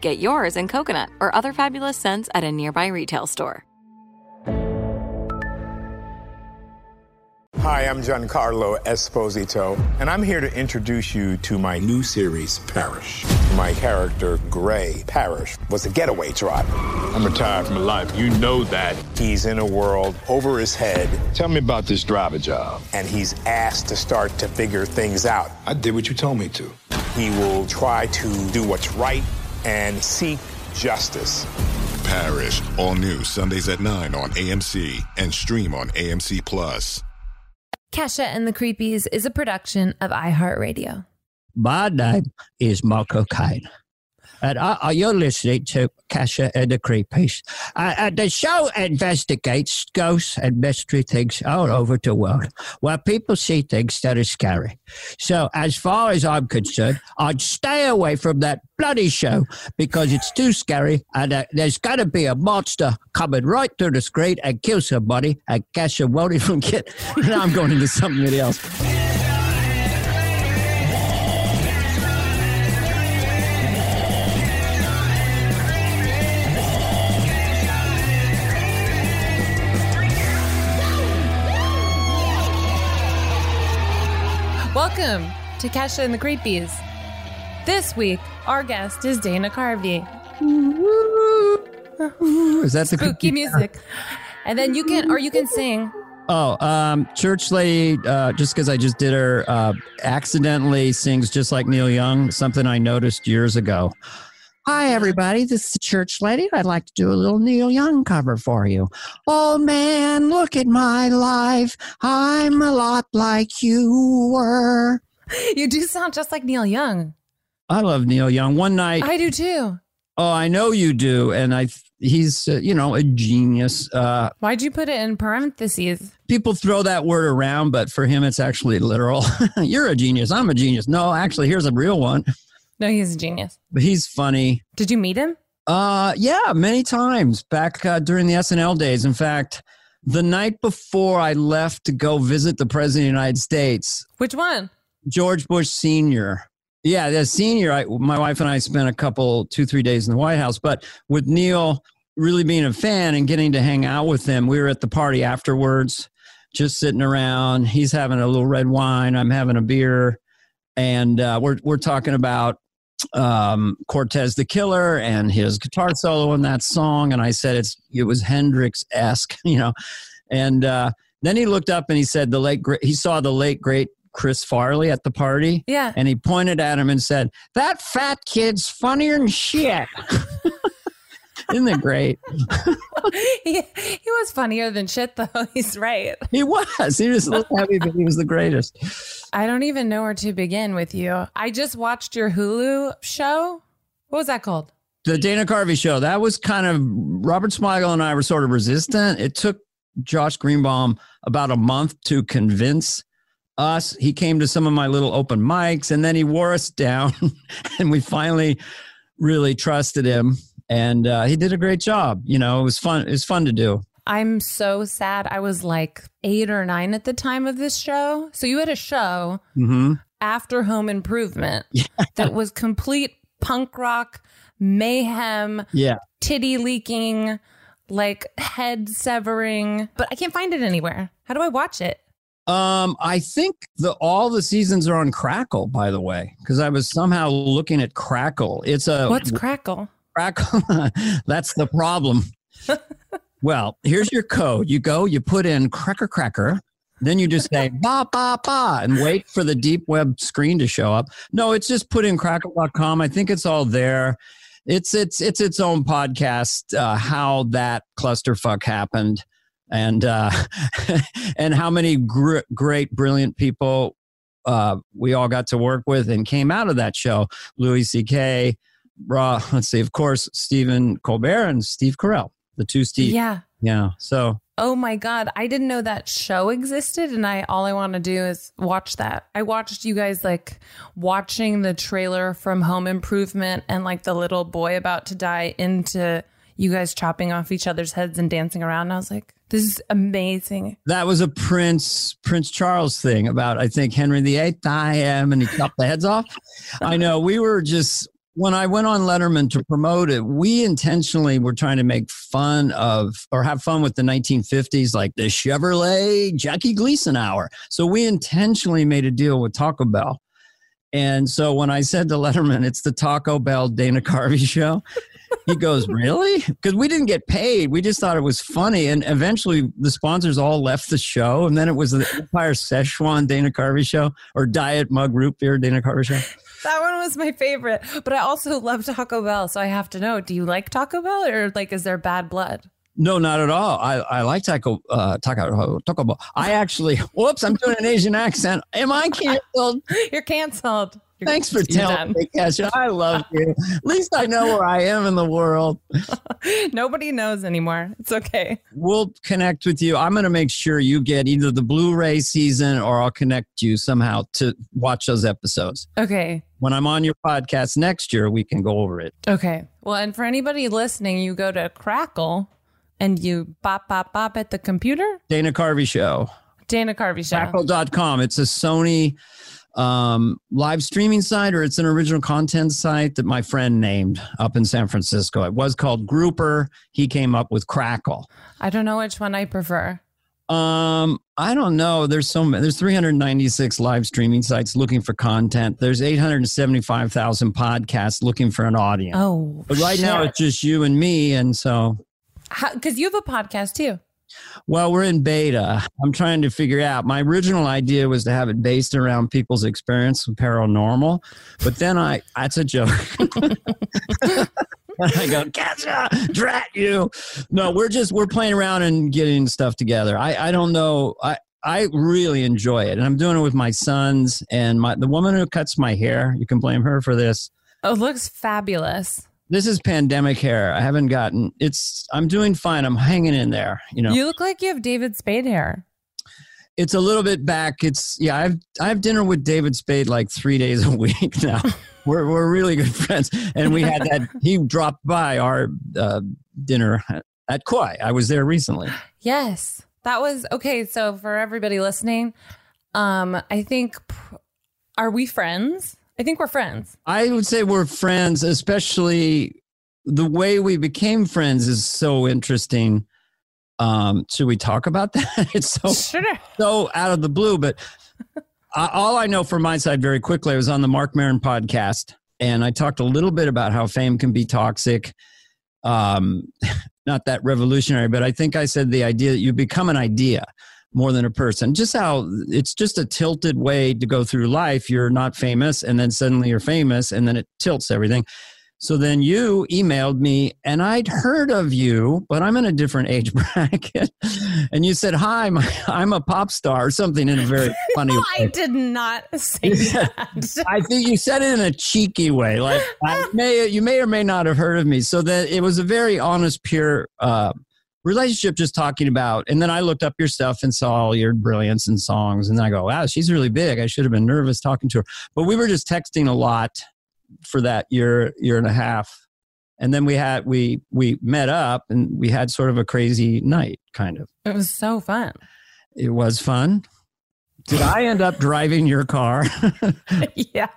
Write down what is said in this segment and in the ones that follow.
Get yours in coconut or other fabulous scents at a nearby retail store. Hi, I'm Giancarlo Esposito, and I'm here to introduce you to my new series, Parish. My character, Gray Parish, was a getaway driver. I'm retired from life. You know that. He's in a world over his head. Tell me about this driver job. And he's asked to start to figure things out. I did what you told me to. He will try to do what's right and seek justice. Parish, all new Sundays at 9 on AMC and stream on AMC Plus. Kesha and the Creepies is a production of iHeartRadio. My name is Marco Kane. And you're listening to Kesha and the Creepies. Uh, uh, the show investigates ghosts and mystery things all over the world where people see things that are scary. So, as far as I'm concerned, I'd stay away from that bloody show because it's too scary and uh, there's got to be a monster coming right through the screen and kill somebody and Kesha won't even get. now I'm going into something else. Welcome to Kesha and the Creepies. This week, our guest is Dana Carvey. Is that the Spooky music. And then you can, or you can sing. Oh, um, Church Lady, uh, just because I just did her, uh, accidentally sings just like Neil Young, something I noticed years ago. Hi, everybody. This is the Church Lady. I'd like to do a little Neil Young cover for you. Oh, man, look at my life. I'm a lot like you were. You do sound just like Neil Young. I love Neil Young. One night, I do too. oh, I know you do, and I, he's, uh, you know, a genius. Uh, Why'd you put it in parentheses? people throw that word around, but for him, it's actually literal. You're a genius. I'm a genius. No, actually, here's a real one. No, he's a genius. But he's funny. Did you meet him? Uh, yeah, many times back uh, during the SNL days. In fact, the night before I left to go visit the president of the United States, Which one? George Bush Senior. Yeah, the senior. I, my wife and I spent a couple, two, three days in the White House. But with Neil really being a fan and getting to hang out with him, we were at the party afterwards, just sitting around. He's having a little red wine. I'm having a beer, and uh, we're we're talking about um, Cortez the Killer and his guitar solo in that song. And I said it's it was Hendrix esque, you know. And uh, then he looked up and he said the late great. He saw the late great Chris Farley at the party. Yeah. And he pointed at him and said, "That fat kid's funnier than shit." Isn't that great? he, he was funnier than shit, though. He's right. He was. He was heavy, but he was the greatest. I don't even know where to begin with you. I just watched your Hulu show. What was that called? The Dana Carvey show. That was kind of Robert Smigel and I were sort of resistant. It took Josh Greenbaum about a month to convince us. He came to some of my little open mics and then he wore us down and we finally really trusted him and uh, he did a great job. You know, it was fun. It was fun to do. I'm so sad. I was like eight or nine at the time of this show. So you had a show hmm after Home Improvement that was complete punk rock mayhem, Yeah. titty leaking, like head severing. But I can't find it anywhere. How do I watch it? Um, I think the all the seasons are on Crackle, by the way, because I was somehow looking at Crackle. It's a What's Crackle? Crackle. That's the problem. well, here's your code. You go, you put in cracker cracker, then you just say ba ba ba and wait for the deep web screen to show up. No, it's just put in crackle.com. I think it's all there. It's it's it's its own podcast, uh, how that clusterfuck happened. And uh, and how many gr- great, brilliant people uh, we all got to work with and came out of that show. Louis C.K., Raw, let's see, of course, Stephen Colbert and Steve Carell, the two Steve. Yeah. Yeah. So Oh my god, I didn't know that show existed and I all I want to do is watch that. I watched you guys like watching the trailer from Home Improvement and like the little boy about to die into you guys chopping off each other's heads and dancing around. And I was like, this is amazing. that was a Prince Prince Charles thing about I think Henry VIII. I am, and he chopped the heads off. I know we were just when I went on Letterman to promote it, we intentionally were trying to make fun of or have fun with the 1950s, like the Chevrolet Jackie Gleason hour. So we intentionally made a deal with Taco Bell. And so when I said to Letterman, it's the Taco Bell Dana Carvey show, he goes, Really? Because we didn't get paid. We just thought it was funny. And eventually the sponsors all left the show. And then it was the Empire Szechuan Dana Carvey show or Diet Mug Root Beer Dana Carvey show. That one was my favorite. But I also love Taco Bell. So I have to know, do you like Taco Bell or like is there bad blood? No, not at all. I, I like Taco, uh, Taco, Taco Bell. I actually, whoops, I'm doing an Asian accent. Am I canceled? You're canceled. Thanks for telling me, Kesha. I love you. At least I know where I am in the world. Nobody knows anymore. It's okay. We'll connect with you. I'm going to make sure you get either the Blu-ray season or I'll connect you somehow to watch those episodes. Okay. When I'm on your podcast next year, we can go over it. Okay. Well, and for anybody listening, you go to Crackle and you bop, bop, bop at the computer. Dana Carvey Show. Dana Carvey Show. Crackle.com. It's a Sony um, live streaming site or it's an original content site that my friend named up in San Francisco. It was called Grouper. He came up with Crackle. I don't know which one I prefer. Um, I don't know. There's so many. There's 396 live streaming sites looking for content. There's 875,000 podcasts looking for an audience. Oh, but right now it's just you and me, and so because you have a podcast too. Well, we're in beta. I'm trying to figure out. My original idea was to have it based around people's experience with paranormal, but then I that's a joke. I go, gotcha, drat you. No, we're just we're playing around and getting stuff together. I I don't know. I I really enjoy it, and I'm doing it with my sons and my the woman who cuts my hair. You can blame her for this. Oh, it looks fabulous. This is pandemic hair. I haven't gotten. It's. I'm doing fine. I'm hanging in there. You know. You look like you have David Spade hair. it's a little bit back. It's yeah. I've I have dinner with David Spade like three days a week now. we're we're really good friends, and we had that. He dropped by our uh, dinner at Koi. I was there recently. Yes. That was okay. So for everybody listening, um, I think are we friends? I think we're friends. I would say we're friends, especially the way we became friends is so interesting. Um, should we talk about that? It's so Sure. so out of the blue, but all I know from my side very quickly, I was on the Marc Maron podcast and I talked a little bit about how fame can be toxic. Um, not that revolutionary, but I think I said the idea that you become an idea more than a person. Just how it's just a tilted way to go through life. You're not famous, and then suddenly you're famous, and then it tilts everything. So then you emailed me, and I'd heard of you, but I'm in a different age bracket. And you said, "Hi, my, I'm a pop star," or something in a very funny No, I did not say that. I think you said it in a cheeky way, like I may you may or may not have heard of me. So that it was a very honest, pure uh, relationship, just talking about. And then I looked up your stuff and saw all your brilliance and songs, and then I go, "Wow, she's really big." I should have been nervous talking to her, but we were just texting a lot for that year year and a half, and then we had we we met up and we had sort of a crazy night kind of It was so fun. it was fun did i end up driving your car yeah.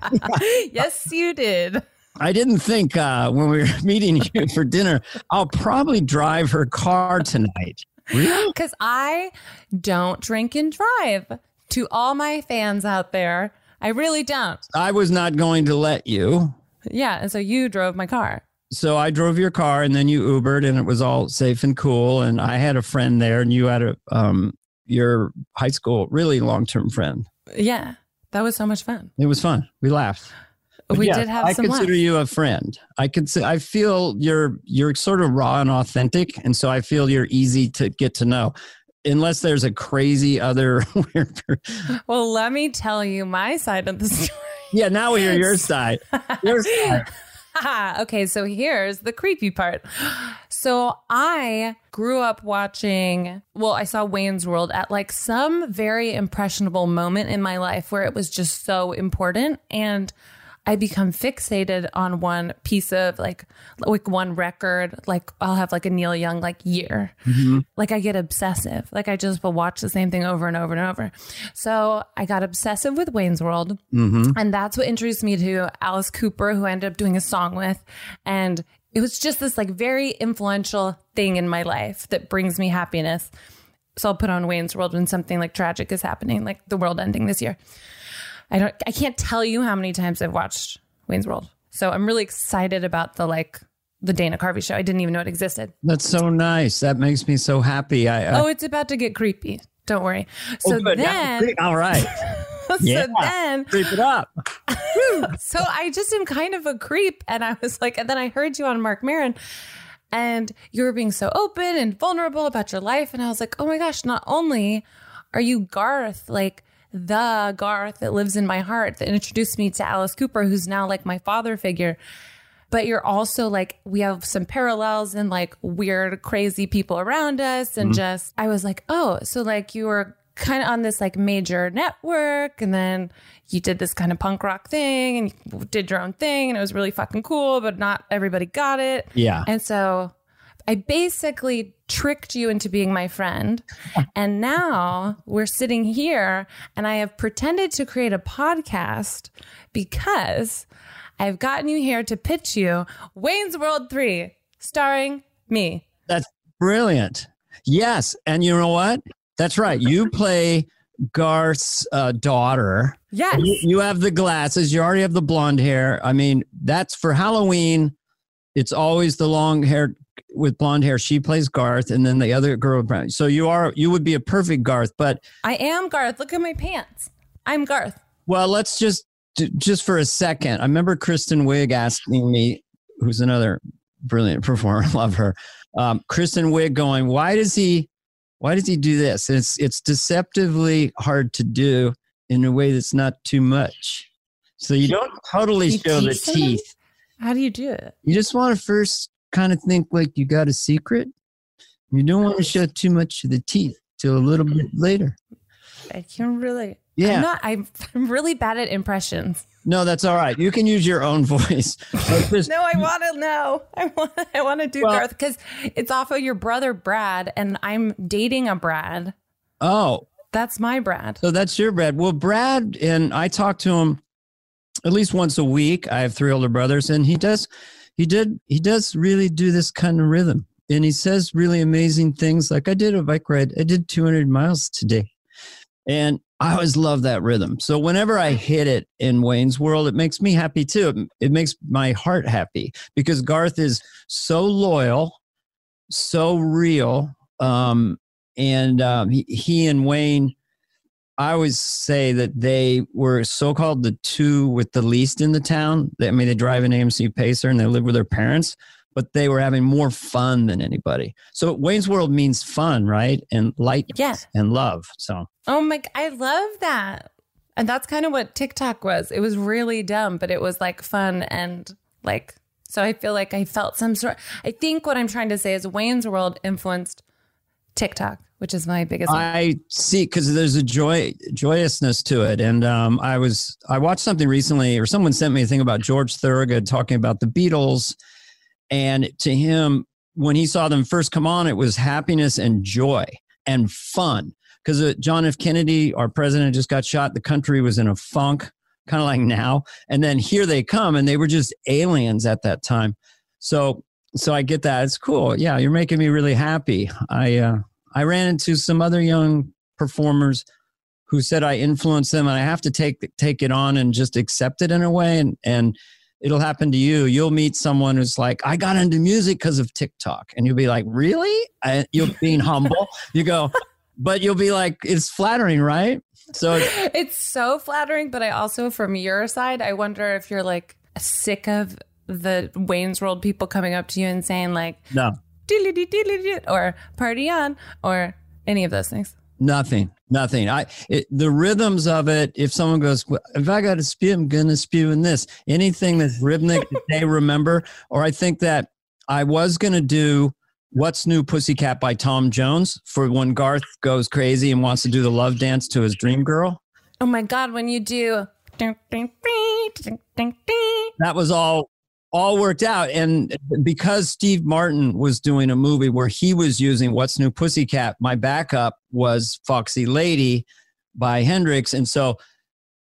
yes, you did. I didn't think uh, when we were meeting you for dinner i'll probably drive her car tonight really Because I don't drink and drive. To all my fans out there, I really don't. i was not going to let you Yeah. And so you drove my car. so I drove your car and then you Ubered and it was all safe and cool. And I had a friend there and you had a um your high school really long term friend. Yeah. That was so much fun. It was fun. We laughed. But we yes, did have I consider laughs. you a friend. I consider. I feel you're you're sort of raw and authentic, and so I feel you're easy to get to know. Unless there's a crazy other weird. Well, let me tell you my side of the story. Yeah, now we hear your side. Your side. okay, so here's the creepy part. So I grew up watching, well, I saw Wayne's World at like some very impressionable moment in my life where it was just so important. And I become fixated on one piece of like, like one record. Like I'll have like a Neil Young like year. Mm-hmm. Like I get obsessive. Like I just will watch the same thing over and over and over. So I got obsessive with Wayne's World. Mm-hmm. And that's what introduced me to Alice Cooper, who I ended up doing a song with. And it was just this like very influential thing in my life that brings me happiness. So I'll put on Wayne's World when something like tragic is happening, like the world ending this year. I don't I can't tell you how many times I've watched Wayne's World. So I'm really excited about the like the Dana Carvey show. I didn't even know it existed. That's so nice. That makes me so happy. I, I Oh, it's about to get creepy. Don't worry. Oh, so oh, good. Yeah, then all right. so Yeah. then Creep it up. so I just am kind of a creep. And I was like, and then I heard you on Marc Maron and you were being so open and vulnerable about your life. And I was like, oh my gosh, not only are you Garth, like the Garth that lives in my heart that introduced me to Alice Cooper, who's now like my father figure. But you're also like, we have some parallels and like weird, crazy people around us. And mm-hmm. just, I was like, oh, so like you were kind of on this like major network and then you did this kind of punk rock thing and you did your own thing and it was really fucking cool, but not everybody got it. Yeah. And so I basically tricked you into being my friend. And now we're sitting here and I have pretended to create a podcast because I've gotten you here to pitch you Wayne's World 3 starring me. That's brilliant. Yes. And you know what? That's right. You play Garth's uh, daughter. Yes. You, you have the glasses. You already have the blonde hair. I mean, that's for Halloween. It's always the long hair with blonde hair. She plays Garth, and then the other girl brown. So you are you would be a perfect Garth. But I am Garth. Look at my pants. I'm Garth. well, let's just just for a second. I remember Kristen Wiig asking me, who's another brilliant performer. Love her. Um, Kristen Wiig going, why does he why does he do this? And it's it's deceptively hard to do in a way that's not too much. So you don't totally You show the tease them? teeth. How do you do it? You just want to first kind of think like you got a secret. You don't want to show too much of the teeth till a little bit later. I can really. Yeah. I'm not. I'm, I'm really bad at impressions. No, that's all right. You can use your own voice. Just- No, I want to know. I want. I want to do Well- Garth because it's off of your brother Brad, and I'm dating a Brad. oh, That's my Brad. so that's your Brad. Well, Brad and I talk to him at least once a week. I have three older brothers, and he does, he did, he does really do this kind of rhythm, and he says really amazing things. Like I did a bike ride. I did 200 miles today, and I always love that rhythm. So whenever I hit it in Wayne's World, it makes me happy too. It, makes my heart happy because Garth is so loyal, so real, um, and um, he, he and Wayne. I always say that they were so called the two with the least in the town. They, I mean, they drive an AMC Pacer and they live with their parents, but they were having more fun than anybody. So Wayne's World means fun, right? And light Yeah. and love. So Oh my! I love that, and that's kind of what TikTok was. It was really dumb, but it was like fun and like. So I feel like I felt some sort. I think what I'm trying to say is Wayne's World influenced TikTok, which is my biggest. one. I see because there's a joy joyousness to it, and um, I was I watched something recently, or someone sent me a thing about George Thorogood talking about the Beatles, And to him, when he saw them first come on, it was happiness and joy and fun. Because uh, John F. Kennedy, our president, just got shot. The country was in a funk, kind of like now. And then here they come, and they were just aliens at that time. So, so I get that. It's cool. Yeah, you're making me really happy. I uh, I ran into some other young performers who said I influenced them, and I have to take take it on and just accept it in a way. And and it'll happen to you. You'll meet someone who's like, I got into music because of TikTok. And you'll be like, really? I, you're being humble. You go, but you'll be like, it's flattering, right? So it's so flattering. But I also, from your side, I wonder if you're like sick of the Wayne's World people coming up to you and saying, like, no, or party on, or any of those things. Nothing, nothing. I it, the rhythms of it. If someone goes, if I got to spew, I'm gonna spew in this. Anything that's rhythmic that they remember, or I think that I was gonna do "What's New Pussycat" by Tom Jones for when Garth goes crazy and wants to do the love dance to his dream girl. Oh my god! When you do, that was all all worked out. And because Steve Martin was doing a movie where he was using What's New Pussycat, my backup was Foxy Lady by Hendrix. And so,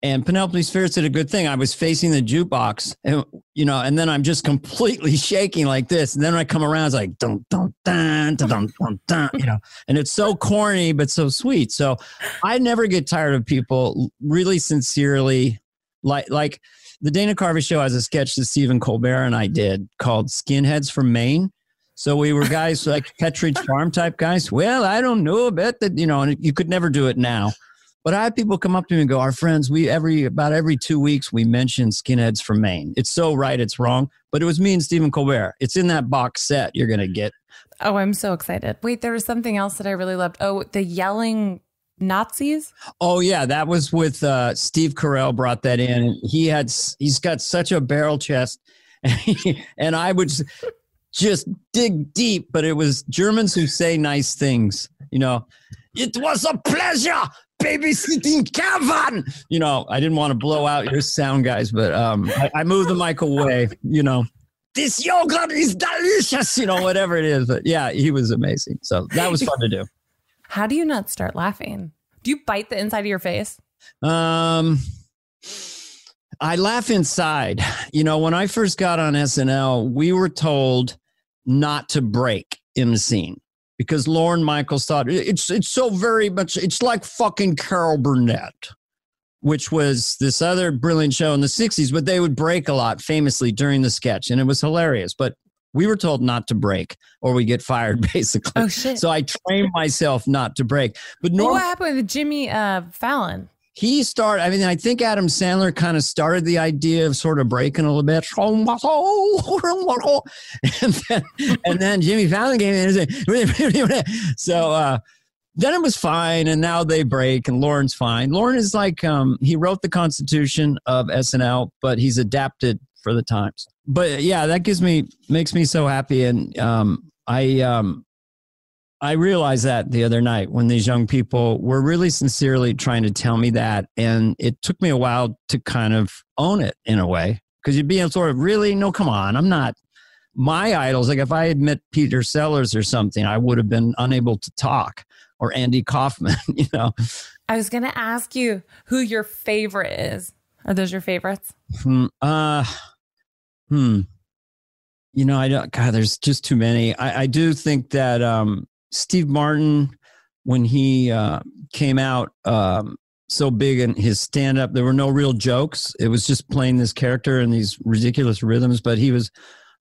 and Penelope Spheeris did a good thing. I was facing the jukebox, and you know, and then I'm just completely shaking like this. And then I come around, it's like dun dun dun dun dun dun, you know, and it's so corny but so sweet. So I never get tired of people really sincerely like like the Dana Carvey show has a sketch that Stephen Colbert and I did called Skinheads from Maine. So we were guys like Pepperidge Farm type guys. Well, I don't know about that, you know, and you could never do it now. But I had people come up to me and go, "Our friends, we every about every two weeks we mention skinheads from Maine. It's so right, it's wrong." But it was me and Stephen Colbert. It's in that box set. You're gonna get. Oh, I'm so excited! Wait, there was something else that I really loved. Oh, the yelling Nazis? Oh yeah, that was with uh, Steve Carell. Brought that in. He had he's got such a barrel chest, and I would just dig deep. But it was Germans who say nice things. You know, it was a pleasure babysitting Kevin. You know, I didn't want to blow out your sound guys, but um, I, I moved the mic away. You know, this yogurt is delicious. You know, whatever it is. But yeah, he was amazing. So that was fun to do. How do you not start laughing? Do you bite the inside of your face? Um, I laugh inside. You know, when I first got on SNL, we were told not to break in the scene because Lorne Michaels thought it's it's so very much it's like fucking Carol Burnett, which was this other brilliant show in the '60s. But they would break a lot, famously during the sketch, and it was hilarious. But we were told not to break or we get fired basically. Oh shit. So I trained myself not to break. But well, what happened with Jimmy uh, Fallon? He started, I mean, I think Adam Sandler kind of started the idea of sort of breaking a little bit. And then, and then Jimmy Fallon came in and said, so, uh, then it was fine and now they break and Lorne's fine. Lorne is like um, he wrote the constitution of SNL, but he's adapted for the times. But yeah, that gives me makes me so happy, and um, I um, I realized that the other night when these young people were really sincerely trying to tell me that, and it took me a while to kind of own it in a way because you'd be sort of really no, come on, I'm not my idols. Like if I had met Peter Sellers or something, I would have been unable to talk or Andy Kaufman. You know, I was going to ask you who your favorite is. Are those your favorites? Hmm, uh, Hmm. You know, I don't. God, there's just too many. I, I do think that um, Steve Martin, when he uh, came out um, so big in his stand up, there were no real jokes. It was just playing this character and these ridiculous rhythms. But he was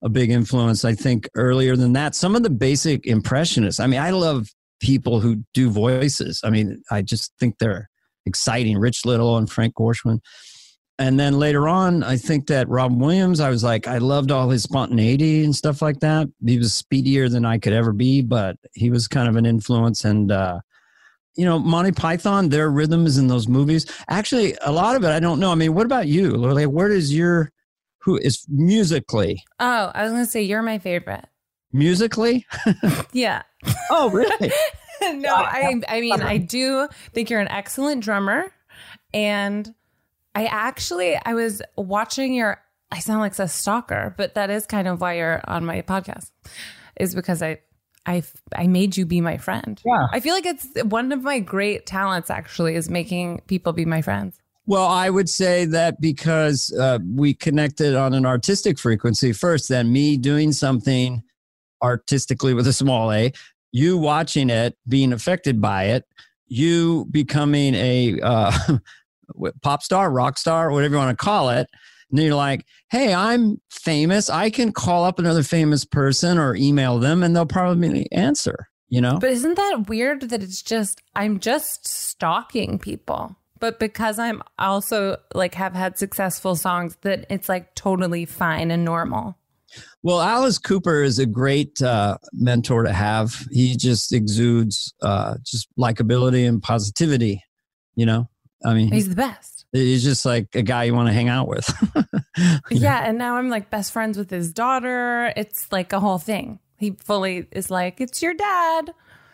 a big influence, I think, earlier than that. Some of the basic impressionists. I mean, I love people who do voices. I mean, I just think they're exciting. Rich Little and Frank Gorshin and then later on, I think that Rob Williams, I was like, I loved all his spontaneity and stuff like that. He was speedier than I could ever be, but he was kind of an influence. And, uh, you know, Monty Python, their rhythms in those movies. Actually, a lot of it, I don't know. I mean, what about you? Like, where does your, who is musically? Oh, I was going to say, you're my favorite. Musically? yeah. oh, really? no, I, I mean, I do think you're an excellent drummer. And I actually I was watching your I sound like a stalker, but that is kind of why you're on my podcast, is because I I I made you be my friend. Yeah. I feel like it's one of my great talents actually is making people be my friends. Well, I would say that because uh, we connected on an artistic frequency first, then me doing something artistically with a small a, you watching it, being affected by it, you becoming a uh, pop star, rock star, whatever you want to call it. And you're like, hey, I'm famous. I can call up another famous person or email them and they'll probably answer, you know? But isn't that weird that it's just, I'm just stalking people? But because I'm also like have had successful songs, that it's like totally fine and normal. Well, Alice Cooper is a great uh, mentor to have. He just exudes uh, just likability and positivity. You know, I mean, He's the best. he's just like a guy you want to hang out with. Yeah. And now I'm like best friends with his daughter. It's like a whole thing. He fully is like, it's your dad. I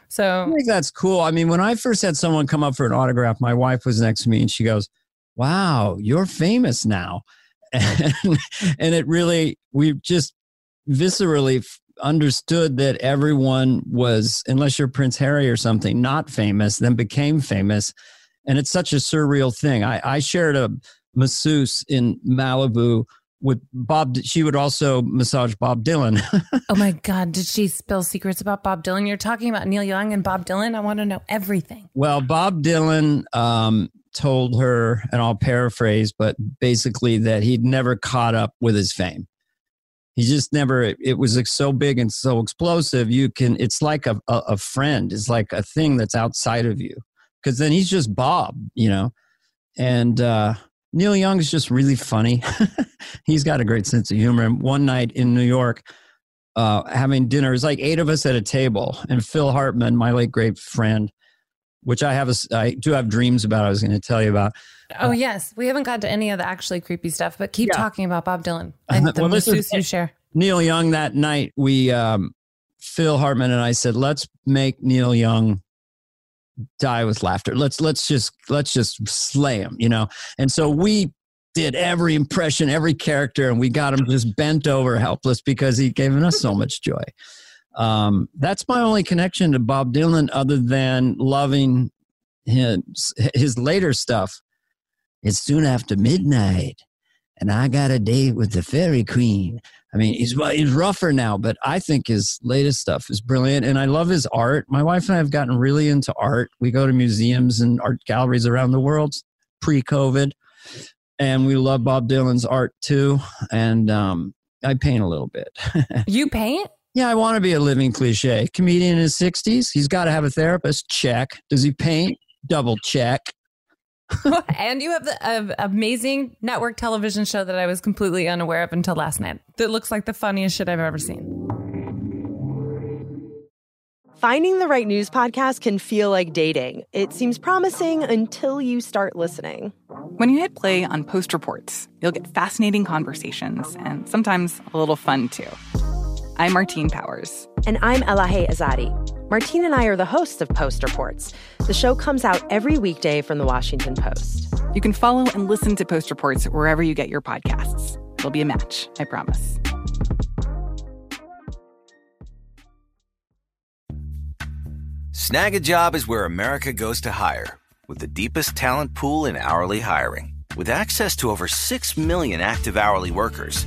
So think that's cool. I mean, when I first had someone come up for an autograph, my wife was next to me and she goes, Wow, you're famous now. And, and it really, we just viscerally understood that everyone was, unless you're Prince Harry or something, not famous, then became famous. And it's such a surreal thing. I, I shared a masseuse in Malibu with Bob. She would also massage Bob Dylan. Oh my God, did she spill secrets about Bob Dylan? You're talking about Neil Young and Bob Dylan? I want to know everything. Well, Bob Dylan um, told her, and I'll paraphrase, but basically that he'd never caught up with his fame. He just never. It, it was like so big and so explosive. You can. It's like a, a, a friend. It's like a thing that's outside of you. Because then he's just Bob, you know. And uh, Neil Young is just really funny. he's got a great sense of humor. And one night in New York, uh, having dinner, it was like eight of us at a table, and Phil Hartman, my late great friend, which I have a, I do have dreams about. I was going to tell you about. Oh, yes. We haven't got to any of the actually creepy stuff, but keep Yeah. talking about Bob Dylan and the Well, masseuse you share. Neil Young that night. We, um, Phil Hartman and I said, let's make Neil Young die with laughter. Let's let's just let's just slay him, you know. And so we did every impression, every character, and we got him just bent over, helpless because he given us so much joy. Um, that's my only connection to Bob Dylan, other than loving his his later stuff. It's soon after midnight, and I got a date with the fairy queen. I mean, he's he's rougher now, but I think his latest stuff is brilliant, and I love his art. My wife and I have gotten really into art. We go to museums and art galleries around the world, pre-COVID, and we love Bob Dylan's art too. And um, I paint a little bit. You paint? yeah, I want to be a living cliche. Comedian in his sixties, he's got to have a therapist. Check. Does he paint? Double check. and you have the uh, amazing network television show that I was completely unaware of until last night. That looks like the funniest shit I've ever seen. Finding the right news podcast can feel like dating. It seems promising until you start listening. When you hit play on Post Reports, you'll get fascinating conversations and sometimes a little fun too. I'm Martine Powers. And I'm Elahe Izadi. Martine and I are the hosts of Post Reports. The show comes out every weekday from the Washington Post. You can follow and listen to Post Reports wherever you get your podcasts. It'll be a match, I promise. Snagajob is where America goes to hire, with the deepest talent pool in hourly hiring. With access to over 6 million active hourly workers,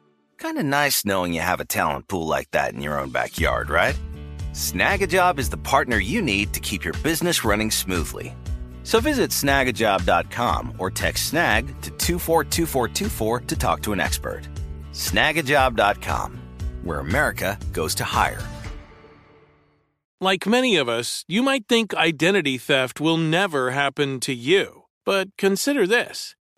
Kind of nice knowing you have a talent pool like that in your own backyard, right? Snagajob is the partner you need to keep your business running smoothly. So visit snagajob.com or text snag to 242424 to talk to an expert. Snagajob.com, where America goes to hire. Like many of us, you might think identity theft will never happen to you. But consider this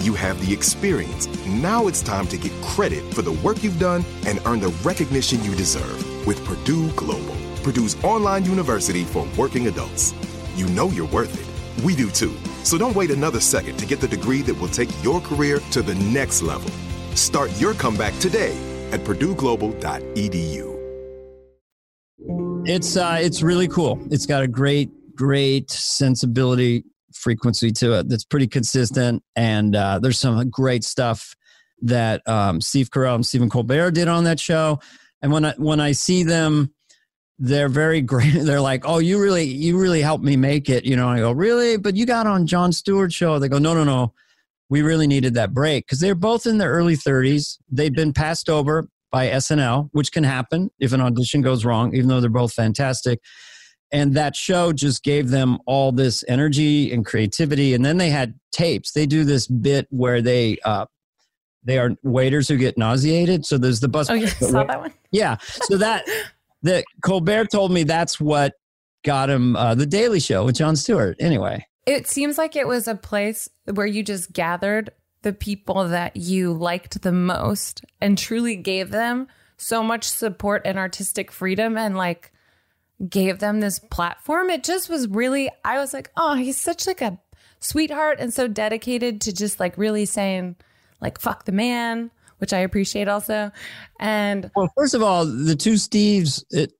you have the experience. Now it's time to get credit for the work you've done and earn the recognition you deserve with Purdue Global, Purdue's online university for working adults. You know you're worth it. We do too. So don't wait another second to get the degree that will take your career to the next level. Start your comeback today at purdueglobal.edu. It's uh, it's really cool. It's got a great, great sensibility frequency to it that's pretty consistent. And uh, there's some great stuff that um, Steve Carell and Stephen Colbert did on that show. And when I when I see them, they're very great. They're like, "Oh, you really you really helped me make it," you know. I go, "Really?" But you got on Jon Stewart show. They go, "No, no, no. We really needed that break because they're both in their early 30s. They've been passed over by SNL, which can happen if an audition goes wrong, even though they're both fantastic and that show just gave them all this energy and creativity. And then they had tapes. They do this bit where they uh they are waiters who get nauseated. So there's the bus oh yeah saw that one? Yeah. So that that colbert told me that's what got him uh, the daily show with jon stewart. Anyway. It seems like it was a place where you just gathered the people that you liked the most and truly gave them so much support and artistic freedom. And like gave them this platform. It just was really, I was like, oh, he's such like a sweetheart and so dedicated to just like really saying, like, fuck the man, which I appreciate also. And well, first of all, the two Steves, it,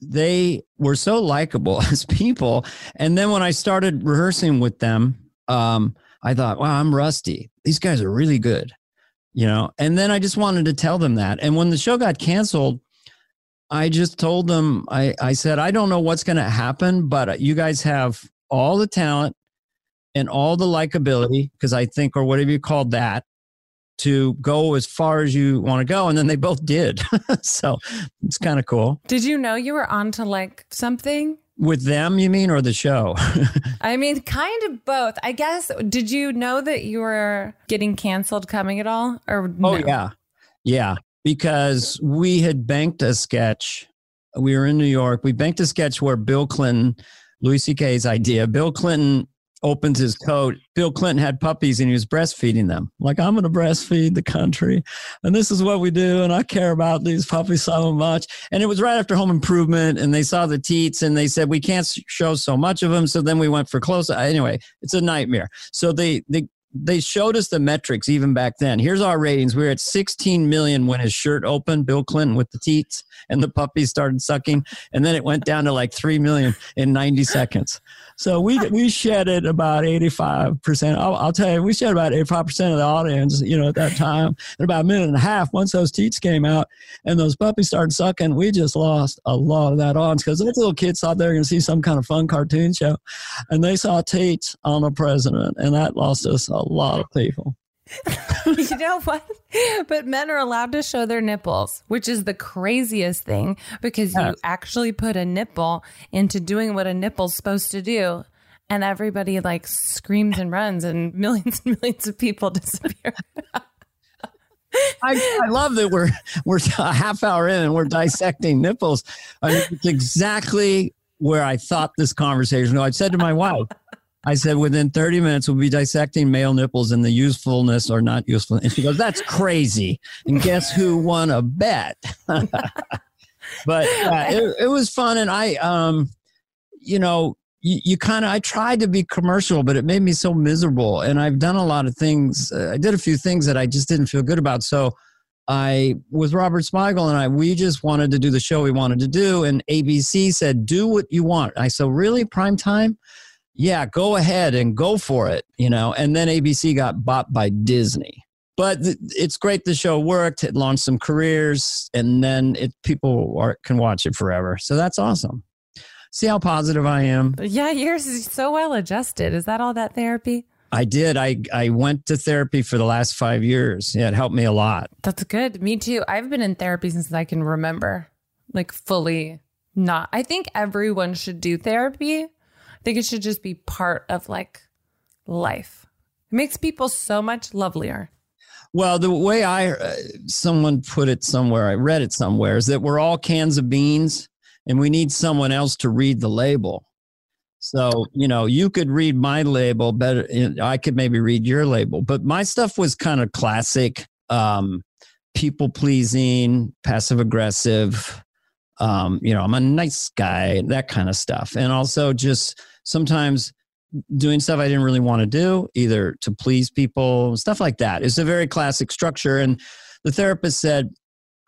they were so likable as people. And then when I started rehearsing with them, um, I thought, wow, I'm rusty. These guys are really good, you know? And then I just wanted to tell them that. And when the show got canceled, I just told them, I, I said, I don't know what's going to happen, but uh, you guys have all the talent and all the likability, because I think, or whatever you called that, to go as far as you want to go. And then they both did. so it's kind of cool. Did you know you were onto like something? With them, you mean, or the show? I mean, kind of both. I guess. Did you know that you were getting canceled coming at all? Or oh, no? oh yeah, yeah because we had banked a sketch. We were in New York. We banked a sketch where Bill Clinton, Louis C.K.'s idea, Bill Clinton opens his coat. Bill Clinton had puppies and he was breastfeeding them. Like, I'm going to breastfeed the country. And this is what we do. And I care about these puppies so much. And it was right after Home Improvement. And they saw the teats and they said, we can't show so much of them. So then we went for close. Anyway, it's a nightmare. So they, they, they showed us the metrics even back then. Here's our ratings. We were at 16 million when his shirt opened, Bill Clinton with the teats, and the puppies started sucking. And then it went down to like 3 million in 90 seconds. So we, we shedded about 85%. I'll, I'll tell you, we shed about 85% of the audience, you know, at that time. In about a minute and a half, once those teats came out and those puppies started sucking, we just lost a lot of that audience because those little kids thought they were going to see some kind of fun cartoon show. And they saw teats on a president, and that lost us a lot of people. you know what? But men are allowed to show their nipples, which is the craziest thing because you actually put a nipple into doing what a nipple's supposed to do. And everybody like screams and runs, and millions and millions of people disappear. I, I love that we're we're a half hour in and we're dissecting nipples. I mean, it's exactly where I thought this conversation. I said to my wife, I said within 30 minutes we'll be dissecting male nipples and the usefulness or not useful. And she goes, "That's crazy." And guess who won a bet? but uh, it, it was fun, and I, um, you know, you, you kind of I tried to be commercial, but it made me so miserable. And I've done a lot of things. Uh, I did a few things that I just didn't feel good about. So I with Robert Smigel and I, we just wanted to do the show we wanted to do, and ABC said, "Do what you want." I said, "Really, prime time." Yeah, go ahead and go for it, you know. And then ABC got bought by Disney but it's great the show worked it launched some careers and then it people are, can watch it forever so that's awesome See how positive I am? Yeah, you're so well adjusted. Is that all that therapy? I did. I, I went to therapy for the last five years. Yeah, it helped me a lot. That's good. Me too. I've been in therapy since I can remember, like fully not. I think everyone should do therapy. Think it should just be part of like life. It makes people so much lovelier. Well, the way I, uh, someone put it somewhere, I read it somewhere, is that we're all cans of beans and we need someone else to read the label. So, you know, you could read my label better. I could maybe read your label, but my stuff was kind of classic, um, people pleasing, passive aggressive. Um, you know, I'm a nice guy, that kind of stuff. And also just sometimes doing stuff I didn't really want to do, either to please people, stuff like that. It's a very classic structure. And the therapist said,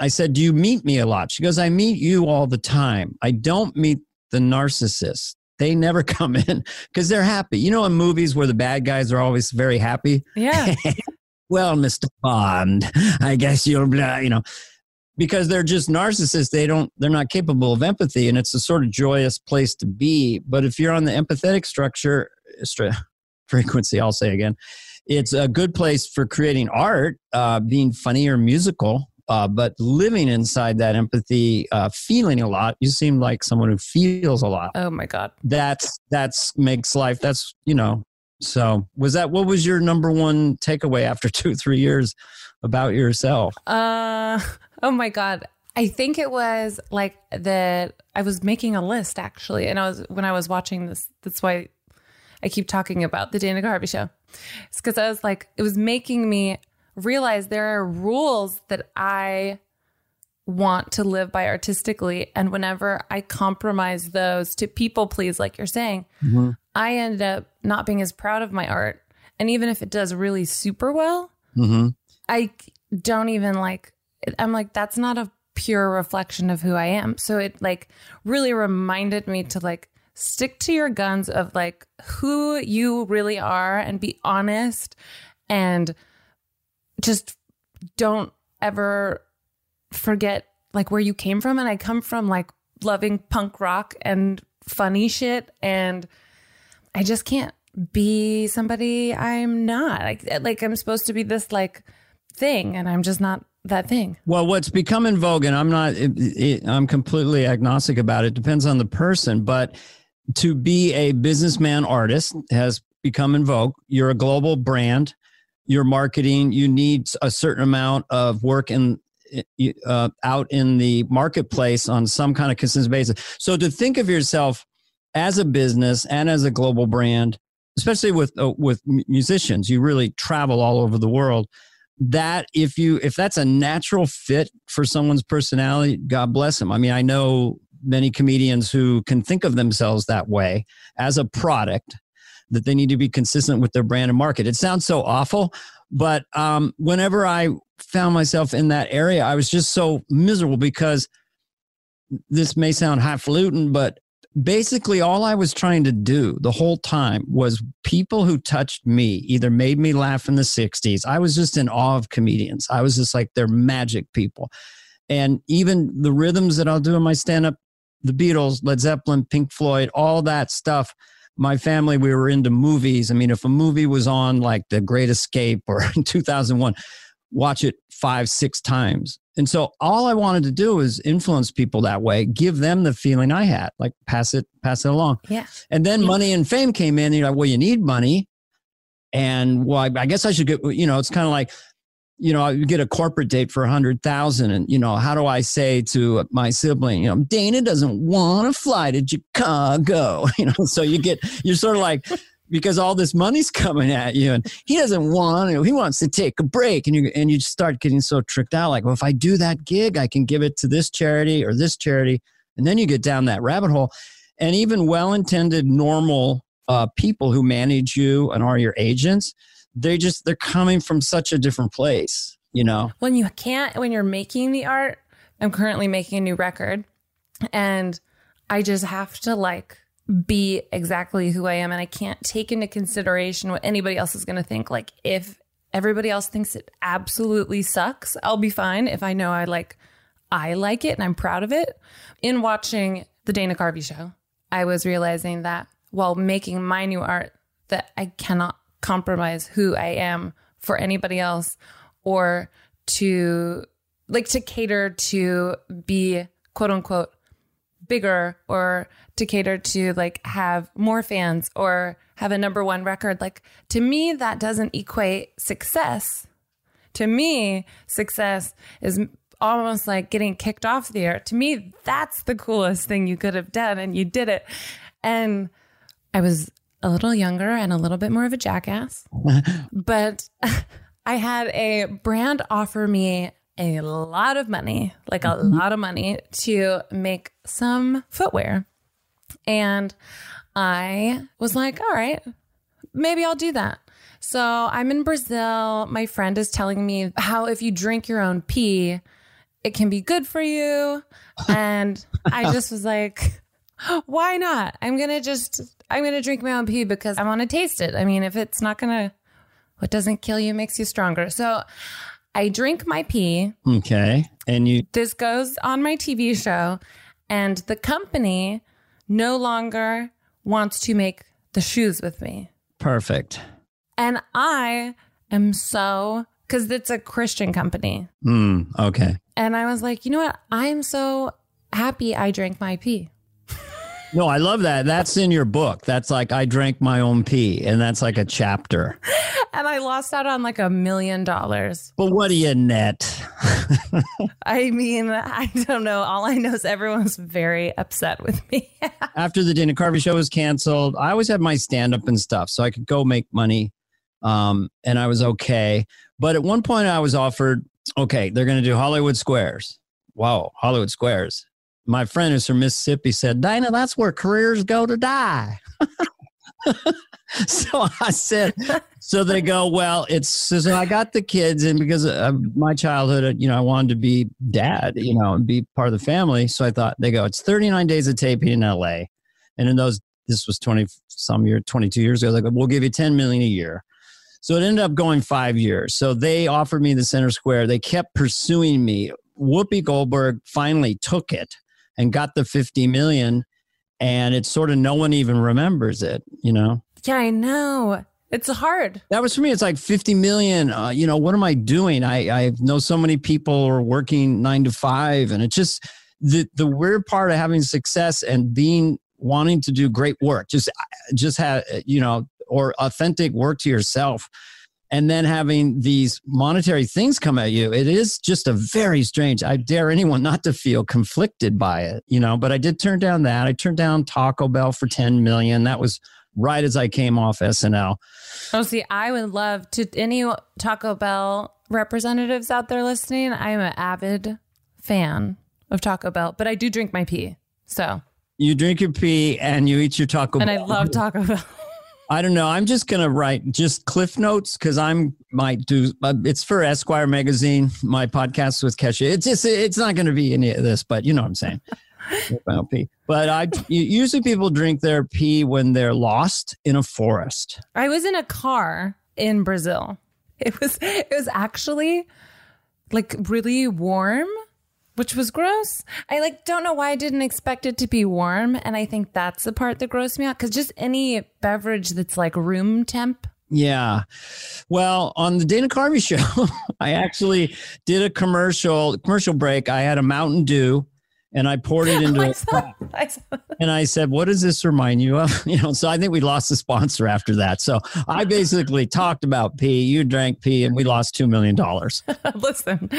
I said, Do you meet me a lot? She goes, I meet you all the time. I don't meet the narcissists. They never come in because they're happy. You know, in movies where the bad guys are always very happy? Yeah. well, Mr. Bond, I guess you'll, you know, because they're just narcissists. They don't, they're not capable of empathy. And it's a sort of joyous place to be. But if you're on the empathetic structure, frequency, I'll say again, it's a good place for creating art, uh, being funny or musical uh, but living inside that empathy, uh, feeling a lot, you seem like someone who feels a lot. Oh my God. That's, that's makes life, that's, you know, so was that, what was your number one takeaway after two, three years about yourself? Uh, oh my God. I think it was like that I was making a list actually. And I was, when I was watching this, that's why I keep talking about the Dana Carvey show. It's because I was like, it was making me realize there are rules that I want to live by artistically. And whenever I compromise those to people please, like you're saying, mm-hmm. I end up not being as proud of my art. And even if it does really super well, mm-hmm. I don't even like, I'm like, that's not a pure reflection of who I am. So it like really reminded me to like stick to your guns of like who you really are and be honest and just don't ever forget like where you came from. And I come from like loving punk rock and funny shit. And I just can't be somebody I'm not. Like, like I'm supposed to be this like thing, and I'm just not that thing. Well, what's become in vogue, and I'm not, it, it, I'm completely agnostic about it. Depends on the person, but to be a businessman artist has become in vogue. You're a global brand your marketing, you need a certain amount of work in uh, out in the marketplace on some kind of consistent basis. So to think of yourself as a business and as a global brand, especially with uh, with musicians, you really travel all over the world. That if you if that's a natural fit for someone's personality, God bless them. I mean, I know many comedians who can think of themselves that way as a product that they need to be consistent with their brand and market. It sounds so awful, but um, whenever I found myself in that area, I was just so miserable because this may sound highfalutin, but basically all I was trying to do the whole time was people who touched me either made me laugh in the 60s. I was just in awe of comedians. I was just like, they're magic people. And even the rhythms that I'll do in my stand up, the Beatles, Led Zeppelin, Pink Floyd, all that stuff my family, we were into movies. I mean, if a movie was on like The Great Escape or 2001, watch it five, six times. And so all I wanted to do was influence people that way, give them the feeling I had, like pass it, pass it along. Yeah. And then money and fame came in. And you're like, well, you need money. And well, I, I guess I should get, you know, it's kind of like, you know, I get a corporate date for a hundred thousand, and you know, how do I say to my sibling, you know, Dana doesn't want to fly to Chicago, you know, so you get, you're sort of like, because all this money's coming at you, and he doesn't want to, he wants to take a break, and you and you start getting so tricked out, like, well, if I do that gig, I can give it to this charity or this charity, and then you get down that rabbit hole, and even well-intended, normal uh, people who manage you and are your agents they just they're coming from such a different place you know? When you can't when you're making the art i'm currently making a new record and i just have to like be exactly who i am. And i can't take into consideration what anybody else is going to think. Like if everybody else thinks it absolutely sucks i'll be fine if i know i like i like it and i'm proud of it. In watching the dana carvey show i was realizing that while making my new art that i cannot compromise who I am for anybody else or to like to cater to be quote unquote bigger or to cater to like have more fans or have a number one record. Like to me, that doesn't equate success. To me, success is almost like getting kicked off the air. To me, that's the coolest thing you could have done, and you did it. And I was a little younger and a little bit more of a jackass. but I had a brand offer me a lot of money, like a mm-hmm. lot of money to make some footwear. And I was like, all right, maybe I'll do that. So I'm in Brazil. My friend is telling me how if you drink your own pee, it can be good for you. And I just was like, why not? I'm going to just I'm going to drink my own pee because I want to taste it. I mean, if it's not going to, what doesn't kill you makes you stronger. So I drink my pee. Okay. And you, this goes on my TV show, and the company no longer wants to make the shoes with me. Perfect. And I am so, because it's a Christian company. Mm, okay. And I was like, you know what? I'm so happy I drank my pee. No, I love that. That's in your book. That's like I drank my own pee, and that's like a chapter. and I lost out on like a million dollars. But what do you net? I mean, I don't know. All I know is everyone was very upset with me. After the Dana Carvey show was canceled, I always had my stand up and stuff, so I could go make money, um, and I was okay. But at one point, I was offered, okay, they're going to do Hollywood Squares. Wow, Hollywood Squares my friend who's from Mississippi said, Dana, that's where careers go to die. so I said, so they go, well, it's so I got the kids, and because of my childhood, uh, you know, I wanted to be dad, you know, and be part of the family. So I thought they go, it's 39 days of taping in LA. And in those, this was 20 some year, 22 years ago, go, we'll give you 10 million a year. So it ended up going five years. So they offered me the center square. They kept pursuing me. Whoopi Goldberg finally took it and got the 50 million and it's sort of no one even remembers it, you know? Yeah, I know. It's hard. That was for me. It's like 50 million. Uh, you know, what am I doing? I, I know so many people are working nine to five and it's just the, the weird part of having success and being wanting to do great work, just, just have, you know, or authentic work to yourself and then having these monetary things come at you it is just a very strange i dare anyone not to feel conflicted by it you know but i did turn down that i turned down taco bell for 10 million that was right as i came off snl oh see i would love to any taco bell representatives out there listening i am an avid fan of taco bell but i do drink my pee so you drink your pee and you eat your taco Bell. and bell. i love taco bell I don't know. I'm just gonna write just cliff notes because I'm might do. Uh, it's for Esquire magazine. My podcast with Kesha. It's just it's not going to be any of this, but you know what I'm saying. pee. But I usually people drink their pee when they're lost in a forest. I was in a car in Brazil. It was it was actually like really warm which was gross. I like don't know why I didn't expect it to be warm, and I think that's the part that grossed me out because just any beverage that's like room temp. Yeah. Well, on the Dana Carvey show, I actually did a commercial commercial break. I had a Mountain Dew and I poured it oh into I a saw, I and I said, "What does this remind you of?" You know, so I think we lost the sponsor after that. So I basically talked about pee, you drank pee, and we lost two million dollars. Listen,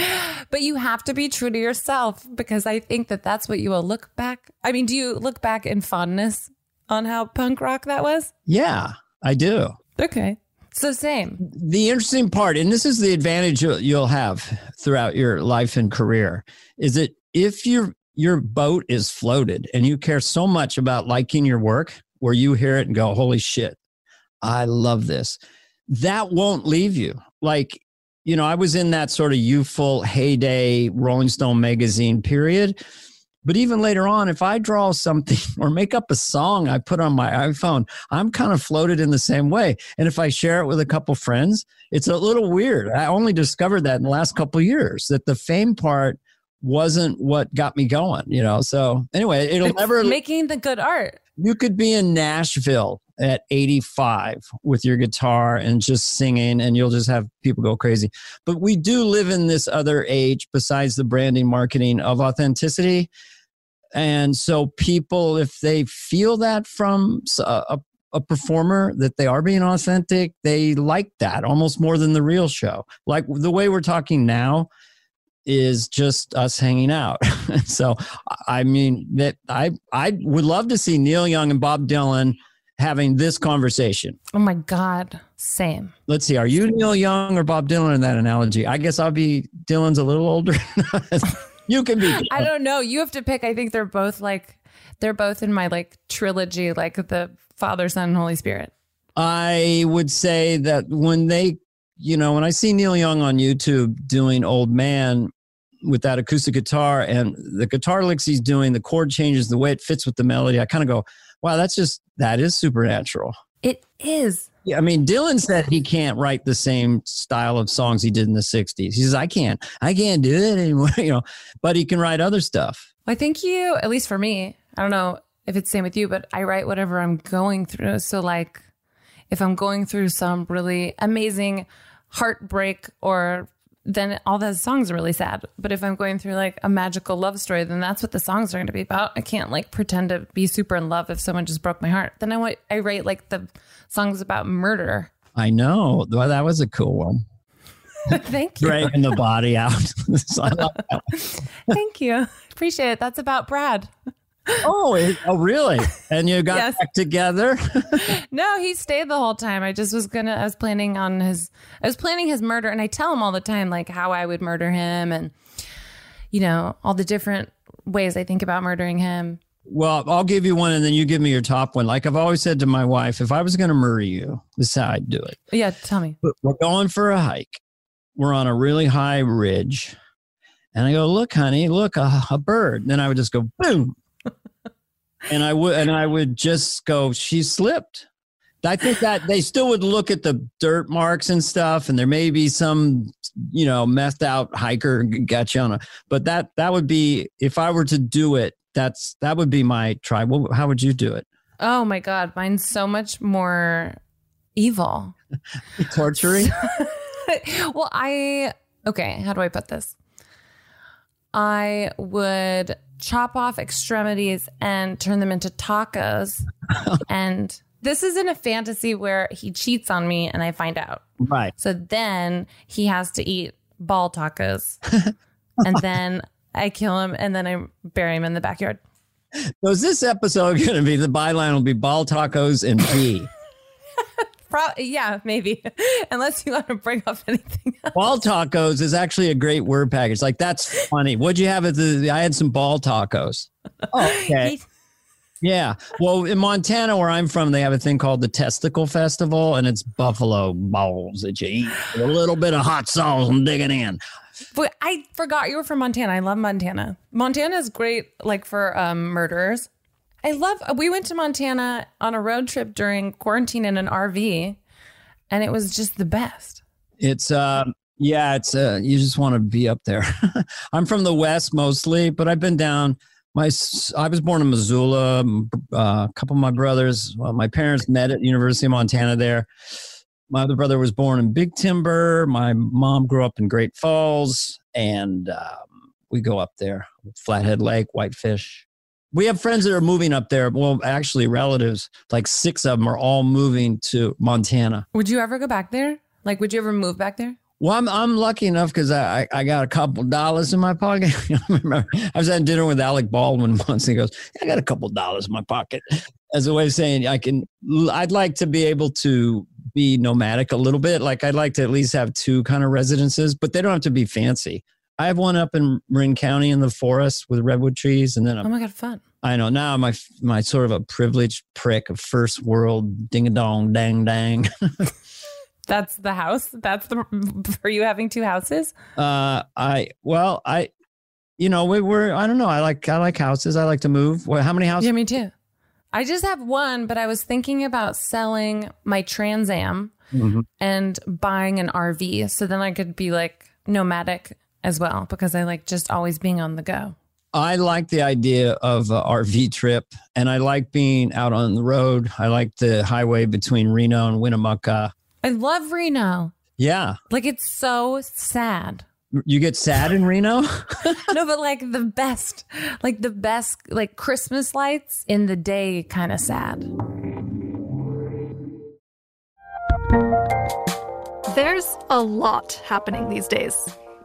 but you have to be true to yourself because I think that that's what you will look back. I mean, do you look back in fondness on how punk rock that was? Yeah, I do. Okay. So same. The interesting part, and this is the advantage you'll- have throughout your life and career, is that if your your boat is floated and you care so much about liking your work, where you hear it and go, "Holy shit, I love this," that won't leave you. Like, you know, I was in that sort of youthful heyday Rolling Stone magazine period. But even later on, if I draw something or make up a song I put on my iPhone, I'm kind of floated in the same way. And if I share it with a couple friends, it's a little weird. I only discovered that in the last couple years that the fame part wasn't what got me going, you know. So anyway, it'll It's never making the good art. you could be in Nashville at 85 with your guitar and just singing, and you'll just have people go crazy. But we do live in this other age, besides the branding, marketing of authenticity. And so, people, if they feel that from a, a performer that they are being authentic, they like that almost more than the real show. Like the way we're talking now, is just us hanging out. so I mean that I I would love to see Neil Young and Bob Dylan having this conversation. Oh my God. Same. Let's see, are you Neil Young or Bob Dylan in that analogy? I guess I'll be Dylan's a little older. you can be. I don't know. You have to pick. I think they're both like, they're both in my like trilogy, like the Father, Son, and Holy Spirit. I would say that when they, you know, when I see Neil Young on YouTube doing Old Man with that acoustic guitar and the guitar licks he's doing, the chord changes, the way it fits with the melody, I kind of go, wow, that's just, that is supernatural. It is. Yeah, I mean, Dylan said he can't write the same style of songs he did in the 60s. He says, I can't, I can't do it anymore, you know, but he can write other stuff. I think you, at least for me, I don't know if it's the same with you, but I write whatever I'm going through. So like if I'm going through some really amazing heartbreak or then all the songs are really sad. But if I'm going through like a magical love story, then that's what the songs are going to be about. I can't like pretend to be super in love if someone just broke my heart. Then I want I write like the songs about murder. I know. Well, that was a cool one. Thank you. Dragging the body out. So I love that one. Thank you. Appreciate it. That's about Brad. Oh, it- oh, really? And you got Yes. back together? No, he stayed the whole time. I just was gonna. I was planning on his. I was planning his murder, and I tell him all the time like how I would murder him, and you know all the different ways I think about murdering him. well, I'll give you one and then you give me your top one. Like I've always said to my wife, if I was going to murder you, this is how I'd do it. Yeah, tell me. We're going for a hike. We're on a really high ridge. And I go, look, honey, look, a, a bird. And then I would just go, boom. And I would, and I would just go, she slipped. I think that they still would look at the dirt marks and stuff, and there may be some, you know, messed out hiker got you on a. But that that would be if I were to do it. That's that would be my try. Well, how would you do it? Oh my god, mine's so much more evil. Torturing. well, I okay, how do I put this? I would chop off extremities and turn them into tacos. and this is in a fantasy where he cheats on me and I find out. right. So then he has to eat ball tacos. and then I kill him and then I bury him in the backyard. So is this episode going to be the byline will be ball tacos and pee? Pro- yeah, maybe. Unless you want to bring up anything. else. ball tacos is actually a great word package. Like that's funny. What'd you have at the? I had some ball tacos. Oh, okay. Yeah. Well, in Montana, where I'm from, they have a thing called the Testicle Festival, and it's buffalo balls that you eat with a little bit of hot sauce and dig it in. But I forgot you were from Montana. I love Montana. Montana is great, like for um, murderers. I love. We went to Montana on a road trip during quarantine in an RV, and it was just the best. It's uh, Yeah, it's uh, you just want to be up there. I'm from the west mostly, but I've been down. My I was born in Missoula. Uh, a couple of my brothers, well, my parents met at University of Montana there. My other brother was born in Big Timber. My mom grew up in Great Falls, and um, we go up there, Flathead Lake, Whitefish. We have friends that are moving up there. Well, actually, relatives, like six of them, are all moving to Montana. Would you ever go back there? Like, would you ever move back there? Well, I'm I'm lucky enough because I, I got a couple dollars in my pocket. I remember I was at dinner with Alec Baldwin once. And he goes, "I got a couple dollars in my pocket," as a way of saying I can. I'd like to be able to be nomadic a little bit. Like I'd like to at least have two kind of residences, but they don't have to be fancy. I have one up in Marin County in the forest with redwood trees, and then a Oh my god, fun! I know now my my sort of a privileged prick of first world ding a dong dang dang. That's the house. That's the for you having two houses. uh, I well I, you know we were I don't know I like I like houses I like to move. Well, how many houses? Yeah, me too. I just have one, but I was thinking about selling my Trans Am Mhm. and buying an RV, so then I could be like nomadic as well because I like just always being on the go. I like the idea of a RV trip, and I like being out on the road. I like the highway between Reno and Winnemucca. I love Reno. Yeah, Like it's so sad. you get sad in Reno. no, but like the best, like the best, like Christmas lights in the day, kind of sad. There's a lot happening these days.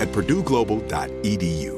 at purdueglobal.edu.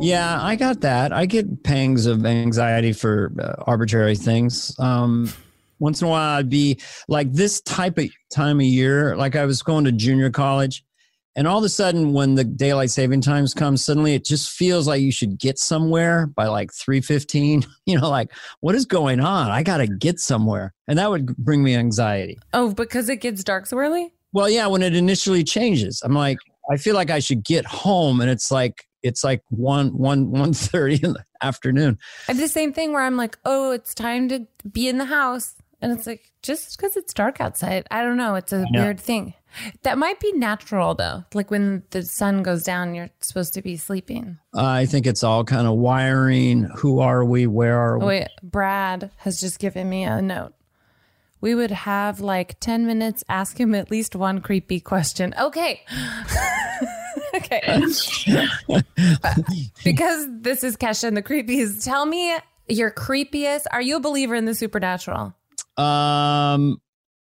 Yeah, I got that. I get pangs of anxiety for uh, arbitrary things. Um, once in a while, I'd be like this type of time of year. Like I was going to junior college, And all of a sudden, when the daylight saving times comes, suddenly it just feels like you should get somewhere by like three fifteen. You know, like what is going on? I got to get somewhere, and that would bring me anxiety. Oh, because it gets dark so early. Well, yeah, when it initially changes, I'm like, I feel like I should get home, and it's like it's like one one one thirty in the afternoon. I have the same thing where I'm like, oh, it's time to be in the house, and it's like just because it's dark outside. I don't know. It's a weird thing. That might be natural though. Like when the sun goes down, you're supposed to be sleeping. I think it's all kind of wiring. Who are we? Where are oh, we? Oh, wait, Brad has just given me a note. We would have like 10 minutes, ask him at least one creepy question. Okay. okay. because this is Kesha and the creepies. Tell me your creepiest. Are you a believer in the supernatural? Um,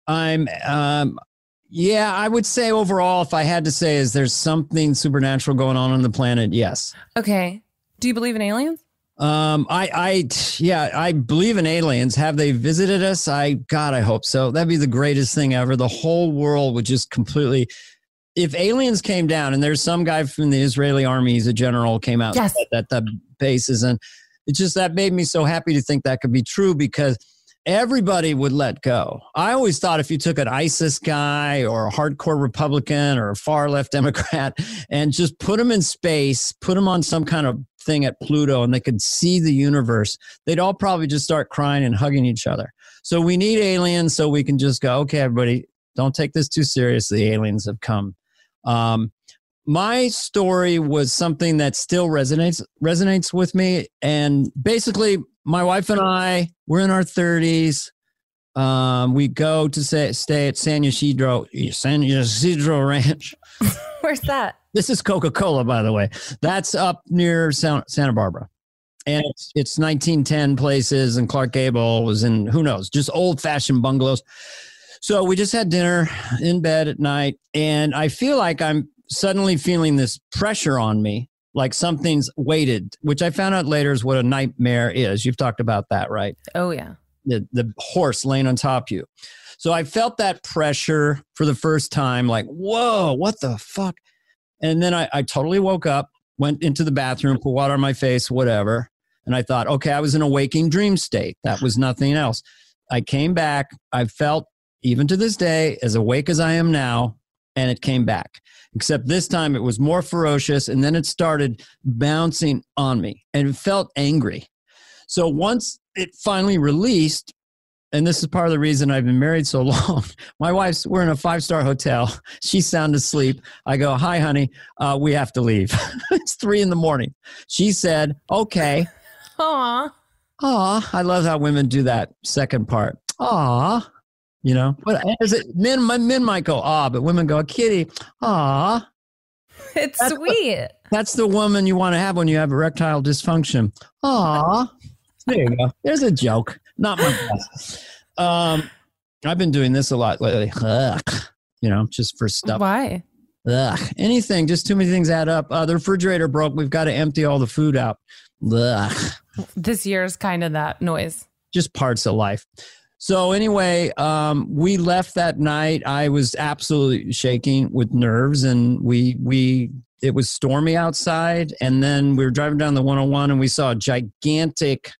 I'm um, yeah, I would say overall, if I had to say, is there's something supernatural going on on the planet? Yes. Okay. Do you believe in aliens? Um, I, I, yeah, I believe in aliens. Have they visited us? I, God, I hope so. That'd be the greatest thing ever. The whole world would just completely. If aliens came down, and there's some guy from the Israeli army, he's a general, came out Yes. the bases, and it just that made me so happy to think that could be true because everybody would let go. I always thought if you took an ISIS guy or a hardcore Republican or a far left Democrat and just put them in space, put them on some kind of thing at Pluto and they could see the universe, they'd all probably just start crying and hugging each other. So we need aliens so we can just go, okay, everybody, don't take this too seriously. Aliens have come. Um, my story was something that still resonates resonates with me and basically my wife and i we're in our 30s um, we go to say, stay at san ysidro san ysidro ranch Where's that? This is coca-cola by the way. That's up near santa barbara. And it's, it's 1910 places and clark gable was in who knows just old-fashioned bungalows. So we just had dinner in bed at night and i feel like i'm suddenly feeling this pressure on me like something's weighted which i found out later is what a nightmare is. You've talked about that right? Oh, yeah. the, the horse laying on top of you. So i felt that pressure for the first time like whoa what the fuck and then I, I totally woke up went into the bathroom put water on my face whatever. And i thought okay i was in a waking dream state. That was nothing else. I came back. I felt even to this day as awake as i am now and it came back. Except this time it was more ferocious and then it started bouncing on me and felt angry. So once it finally released and this is part of the reason I've been married so long. My wife's, we're in a five star hotel. She's sound asleep. I go, Hi, honey, uh, we have to leave. it's three in the morning. She said, Okay. Aw. Aw, I love how women do that second part. Aw, you know, what is it? Men, my men might go, ah, but women go, kitty, aw. It's That's sweet. That's the woman you want to have when you have erectile dysfunction. Aw. There you go. There's a joke. Not my best. Um, I've been doing this a lot lately. Ugh. You know, just for stuff. Why? Ugh. Anything, just too many things add up. Uh, the refrigerator broke. We've got to empty all the food out. Ugh. This year's kind of that noise. Just parts of life. So anyway, um, we left that night. I was absolutely shaking with nerves, and we we it was stormy outside. And then we were driving down the 101, and we saw a gigantic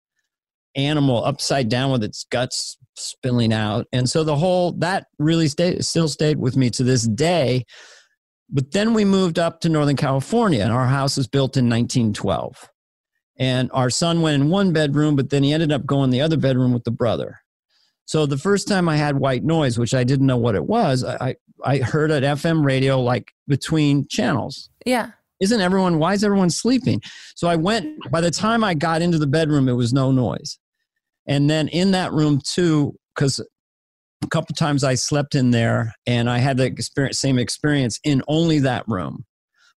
animal upside down with its guts spilling out. And so the whole that really stayed still stayed with me to this day. But then we moved up to Northern California, and our house was built in 1912. And our son went in one bedroom, but then he ended up going the other bedroom with the brother. So the first time I had white noise, which I didn't know what it was, I, I heard at FM radio like between channels. Yeah. Isn't everyone, why is everyone sleeping? So I went, by the time I got into the bedroom, it was no noise. And then in that room too, because a couple times I slept in there and I had the experience, same experience in only that room,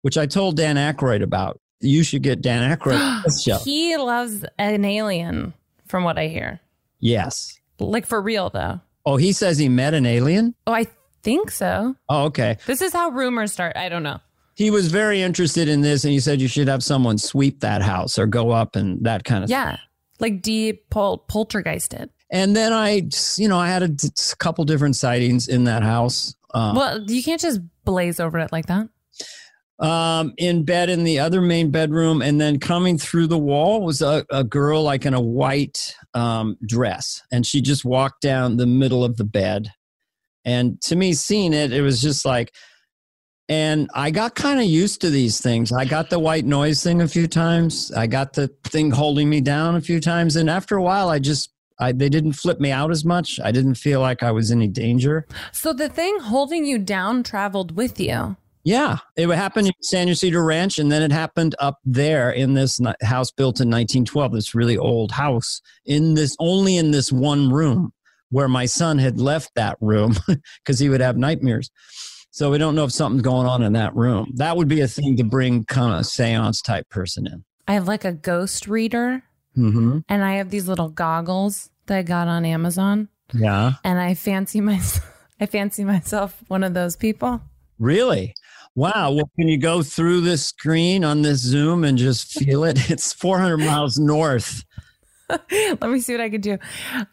which I told Dan Aykroyd about. You should get Dan Aykroyd show. He loves an alien, from what I hear. Yes. Like for real, though. Oh, he says he met an alien? Oh, I think so. Oh, okay. This is how rumors start. I don't know. He was very interested in this and he said you should have someone sweep that house or go up and that kind of Yeah. Like D pol- poltergeisted. And then I, you know, I had a, couple different sightings in that house. Um, well, you can't just blaze over it like that. um, in bed in the other main bedroom, and then coming through the wall was a, a girl like in a white um, dress, and she just walked down the middle of the bed. And to me, seeing it, it was just like, and I got kind of used to these things. I got the white noise thing a few times. I got the thing holding me down a few times, and after a while, I just I, they didn't flip me out as much. I didn't feel like I was in any danger. So the thing holding you down traveled with you. Yeah, it happened in San Ysidro Ranch, and then it happened up there in this house built in 1912. This really old house in this only in this one room where my son had left that room because he would have nightmares. So we don't know if something's going on in that room. That would be a thing to bring kind of seance type person in. I have like a ghost reader, mm-hmm. and I have these little goggles that I got on Amazon. Yeah, and I fancy myself. I fancy myself one of those people. Really? Wow. Well, can you go through this screen on this Zoom and just feel it? It's 400 miles north. Let me see what I could do.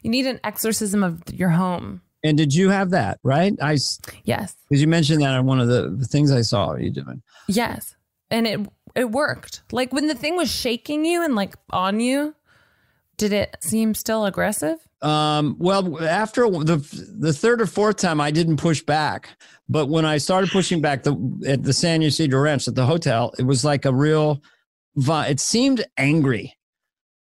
You need an exorcism of your home. And did you have that, right? I Yes. Because you mentioned that on one of the, the things I saw you doing. Yes. And it it worked. Like when the thing was shaking you and like on you, did it seem still aggressive? Um, well, after the the third or fourth time, I didn't push back. But when I started pushing back the at the San Ysidro Ranch at the hotel, it was like a real. It seemed angry,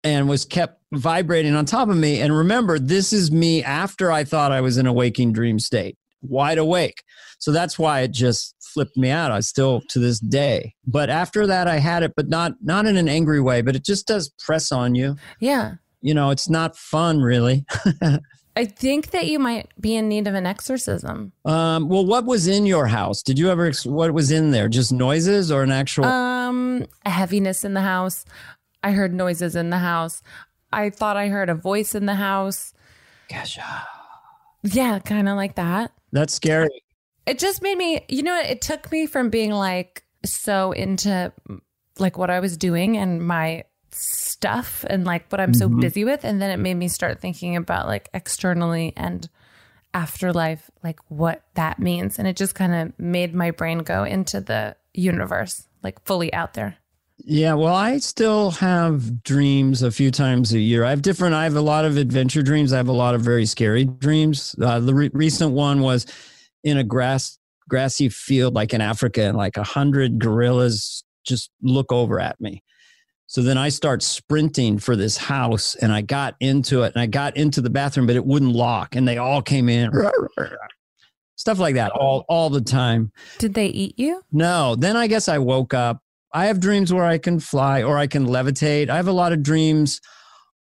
and was kept vibrating on top of me. And remember, this is me after I thought I was in a waking dream state, wide awake. So that's why it just flipped me out. I still to this day. But after that, I had it, but not not in an angry way. But it just does press on you. Yeah. You know, it's not fun, really. I think that you might be in need of an exorcism. Um, well, what was in your house? Did you ever? What was in there? Just noises or an actual? Um, a heaviness in the house. I heard noises in the house. I thought I heard a voice in the house. Gosh. Yeah, kind of like that. That's scary. It just made me. You know, it took me from being like so into like what I was doing and my stuff and like what I'm so Mm-hmm. busy with. And then it made me start thinking about like externally and afterlife, like what that means. And it just kind of made my brain go into the universe, like fully out there. Yeah, well, I still have dreams a few times a year. I have different. I have a lot of adventure dreams. I have a lot of very scary dreams. Uh, the re- recent one was in a grass grassy field, like in Africa, and like a hundred gorillas just look over at me. So then I start sprinting for this house, and I got into it, and I got into the bathroom, but it wouldn't lock, and they all came in. Stuff like that, all all the time. Did they eat you? No. Then I guess I woke up. I have dreams where I can fly or I can levitate. I have a lot of dreams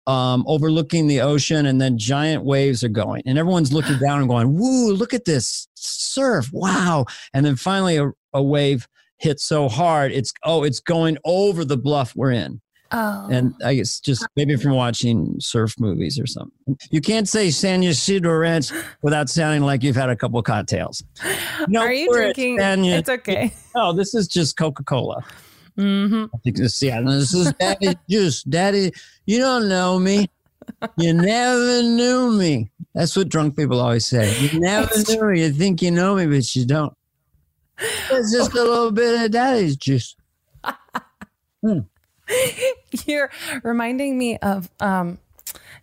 um, overlooking the ocean, and then giant waves are going, and everyone's looking down and going, "Woo! Look at this surf! Wow!" And then finally, a, a wave hits so hard, it's oh, it's going over the bluff we're in. Oh. And I guess just maybe from watching surf movies or something. You can't say San Ysidro Ranch without sounding like you've had a couple cocktails. No, Are you drinking? San It's okay. No, this is just Coca Cola. Mm-hmm. I think this, yeah, this is Daddy Juice. Daddy, you don't know me. You never knew me. That's what drunk people always say. You never knew me. You think you know me, but you don't. It's just a little bit of Daddy's juice. Hmm. You're reminding me of um,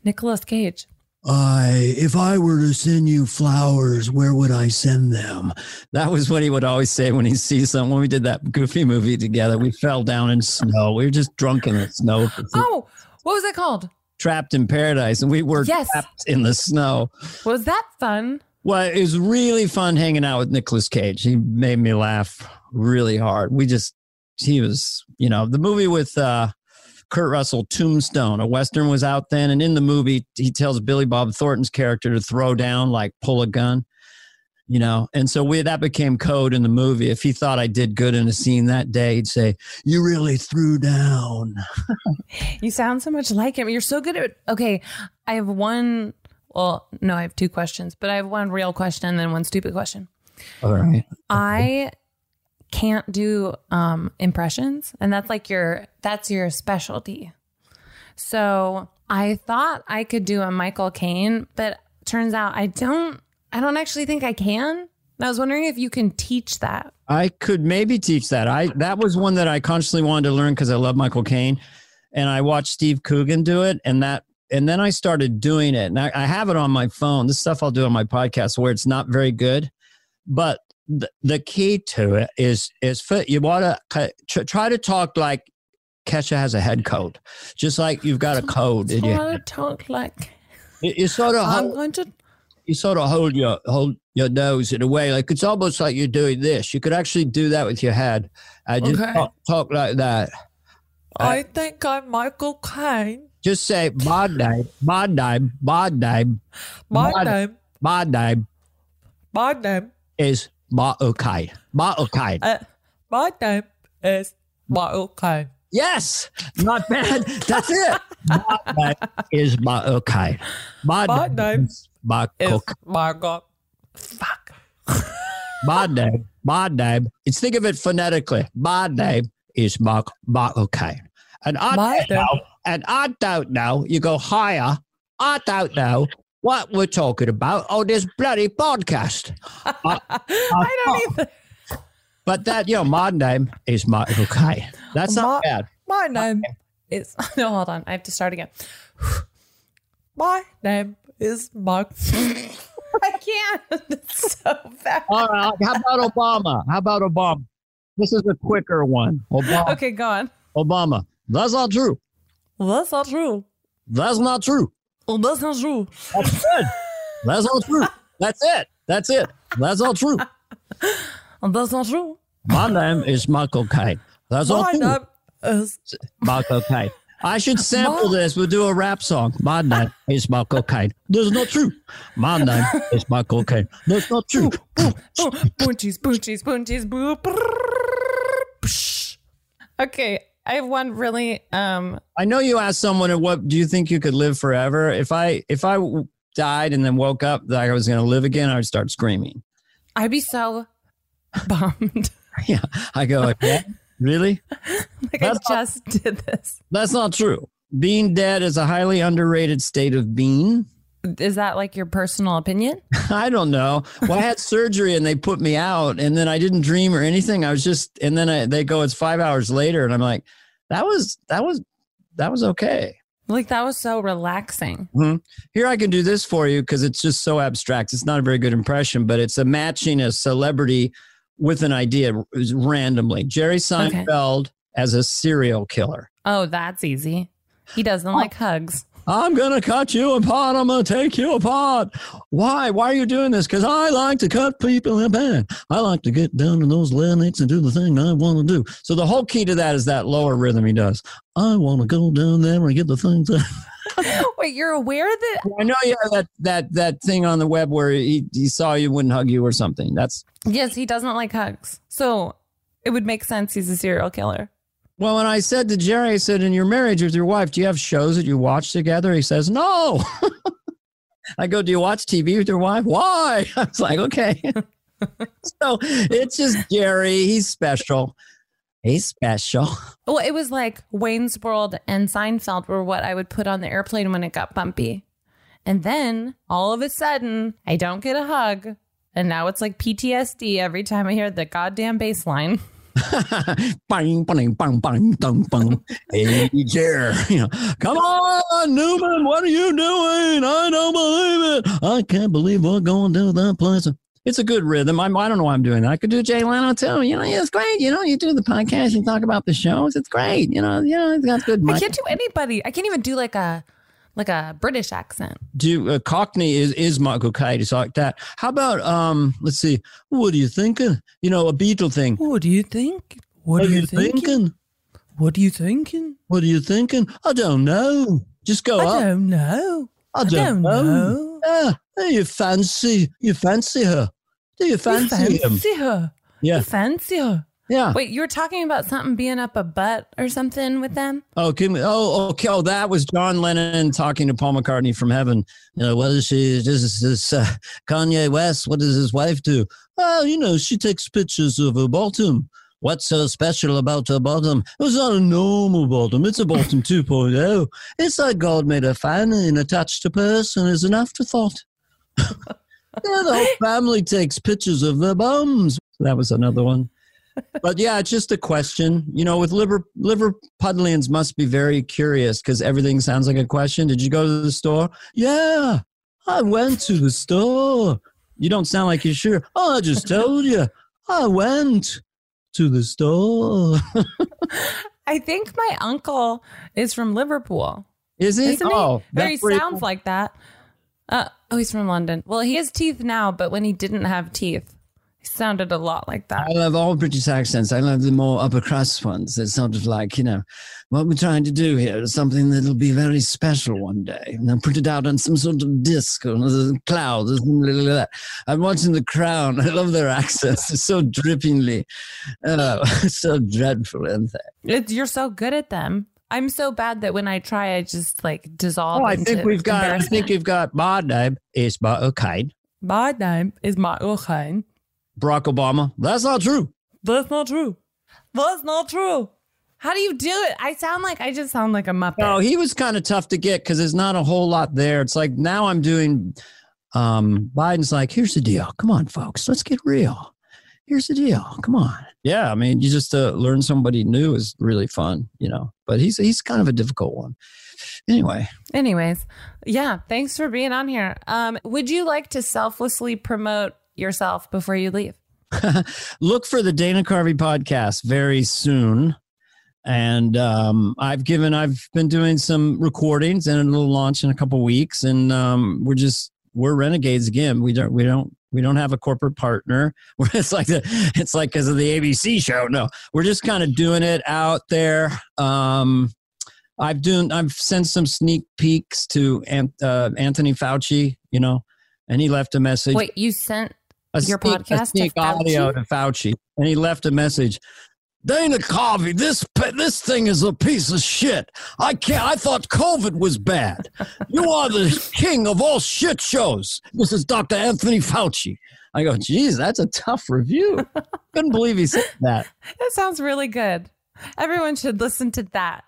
Nicolas Cage. I, if I were to send you flowers, where would I send them? That was what he would always say when he sees someone. When we did that goofy movie together, we fell down in snow. We were just drunk in the snow, Oh, what was it called? trapped in paradise, and we were Yes. trapped in the snow. Was that fun? Well, it was really fun hanging out with Nicolas Cage. He made me laugh really hard. We just, he was, you know, the movie with uh, Kurt Russell, Tombstone, a Western was out then. And in the movie, he tells Billy Bob Thornton's character to throw down, like pull a gun, you know. And so we, that became code in the movie. If he thought I did good in a scene that day, he'd say, You really threw down. You sound so much like him. You're so good at. Okay, I have one. Well, no, I have two questions, but I have one real question and then one stupid question. All right. I can't do um impressions, and that's like your that's your specialty. So I thought I could do a Michael Caine, but turns out I don't. I don't actually think I can. I was wondering if you can teach that. I could maybe teach that. I that was one that I consciously wanted to learn because I love Michael Caine, and I watched Steve Coogan do it, and that and then I started doing it. And I, I have it on my phone. This stuff I'll do on my podcast where it's not very good, but the, the key to it is is fit. You want to try to talk like Kesha has a head code, just like you've got a code. in your talk like you, you sort of. I'm going to. You sort of hold your hold your nose in a way like it's almost like you're doing this. You could actually do that with your head. Just Okay. talk, talk like that. I think I'm Michael Caine. Just say my name, my name, my name, My name. my name My name. is Michael Caine. Uh, my name is Caine. Yes, not bad. That's it. My name is Caine. My, My name is. Is Margot. My name, my name. It's think of it phonetically. My name is Mark Caine. And I My don't know, and I don't know. You go higher. I don't know what we're talking about on this bloody podcast. I, I don't either. But that, you know, my name is Michael Caine. That's not bad. My name is. No, hold on. I have to start again. My name is Mark. I can't. It's so bad. All right. How about Obama? How about Obama? This is a quicker one. Obama. Okay, go on. Obama. That's not true. That's not true. That's not true. Well, that's true. That's good. That's not true. That's it. That's it. That's all true. That's not true. My name is Michael Caine. That's all true. is. Michael Caine. I should sample this. We'll do a rap song. My name is Michael Caine. That's not true. My name is Michael Caine. That's not true. Oh, boonchies, boonchies, boonchies, boo. Okay, I have one really. Um, I know you asked someone, "What do you think you could live forever?" If I if I died and then woke up that I was going to live again, I would start screaming. I'd be so bummed. Yeah, I go like, "What? really? like That's I just did this. That's not true. Being dead is a highly underrated state of being. Is that like your personal opinion? I don't know. Well, I had surgery and they put me out, and then I didn't dream or anything. I was just, and then I, they go, it's five hours later, and I'm like, that was that was that was okay. Like that was so relaxing. Mhm. Here I can do this for you because it's just so abstract. It's not a very good impression, but it's a matching a celebrity with an idea randomly. Jerry Seinfeld as a serial killer. Oh, that's easy. He doesn't like hugs. I'm gonna cut you apart. I'm gonna take you apart. Why? Why are you doing this? Because I like to cut people apart. I like to get down to those larynx and do the thing I want to do. So the whole key to that is that lower rhythm he does. I want to go down there and get the things. Wait, you're aware that I know you have that that that thing on the web where he, he saw you wouldn't hug you or something. That's yes, he doesn't like hugs. So it would make sense he's a serial killer. Well. When I said to Jerry, I said, "In your marriage with your wife, do you have shows that you watch together?" He says, "No." I go, "Do you watch TV with your wife?" Why? I was like, "Okay." so it's just Jerry. He's special. He's special. Well, it was like Wayne's World and Seinfeld were what I would put on the airplane when it got bumpy. And then all of a sudden, I don't get a hug. And now it's like PTSD every time I hear the goddamn bass line. Bang, bang, bang, bang, bang, bang. Hey. You know, Come on, Newman. What are you doing? I don't believe it. I can't believe we're going to that place. It's a good rhythm. I'm, I don't know why I'm doing that. I could do Jay Leno too. You know, yeah, it's great. You know, you do the podcast and talk about the shows. It's great. You know, you know, it's got good. I can't do anybody. I can't even do like a like a British accent. do uh, Cockney is is Michael Caine. It's like that. How about um? Let's see. What are you thinking? You know, a Beatle thing. What do you think? What are you thinking? What are you thinking? What are you thinking? I don't know. Just go up. I up. don't know. I don't, don't know. know. Ah, do you fancy? You fancy her? Do you fancy, you him? fancy her. Yeah. You fancy her. Yeah. Wait, you were talking about something being up a butt or something with them? Oh, can oh, okay. Oh, that was John Lennon talking to Paul McCartney from heaven. You know, what is she? This is this uh, Kanye West. What does his wife do? Oh, you know, she takes pictures of her bottom. What's so special about her bottom? It's not a normal bottom. It's a bottom 2.0. It's like God made a fan and attached a person as an afterthought. yeah, the whole family takes pictures of their bums. That was another one. But yeah, it's just a question. You know, with liver Liverpudlians must be very curious because everything sounds like a question. Did you go to the store? Yeah, I went to the store. You don't sound like you're sure. Oh, I just told you. I went to the store. I think my uncle is from Liverpool. Is he? Isn't oh, he? Or he that's sounds like that. Uh, oh, he's from London. Well, he has teeth now, but when he didn't have teeth, he sounded a lot like that. I love all British accents. I love the more upper crust ones. It's sort of like, you know, what we're trying to do here is something that'll be very special one day. And I'll put it out on some sort of disc or a cloud. or something like that. I'm watching The Crown. I love their accents. It's so drippingly, uh, so dreadful, isn't they? It's, you're so good at them. I'm so bad that when I try, I just like dissolve. Oh, I think we've got. I think we've got. My name is Michael Caine. My name is Michael Caine. Barack Obama. That's not true. That's not true. That's not true. How do you do it? I sound like I just sound like a muppet. No, he was kind of tough to get because there's not a whole lot there. It's like now I'm doing. Um, Biden's like, here's the deal. Come on, folks, let's get real. Here's the deal. Come on. Yeah, I mean, you just uh, learn somebody new is really fun, you know. But he's he's kind of a difficult one. Anyway, Anyways, yeah, thanks for being on here. Um, would you like to selflessly promote yourself before you leave? look for the Dana Carvey podcast very soon. And um, I've given, I've been doing some recordings and it'll launch in a couple weeks. And um, we're just, we're renegades again. We don't, we don't, we don't have a corporate partner. It's like the, it's like because of the ABC show. No, we're just kind of doing it out there. Um, I've done, I've sent some sneak peeks to uh, Anthony Fauci, you know, and he left a message Wait, you sent a your sneak, podcast a sneak to Fauci? audio to Fauci, and he left a message. Dana Carvey, this this thing is a piece of shit. I can't. I thought COVID was bad. You are the king of all shit shows. This is Dr. Anthony Fauci. I go, geez, that's a tough review. Couldn't believe he said that. That sounds really good. Everyone should listen to that.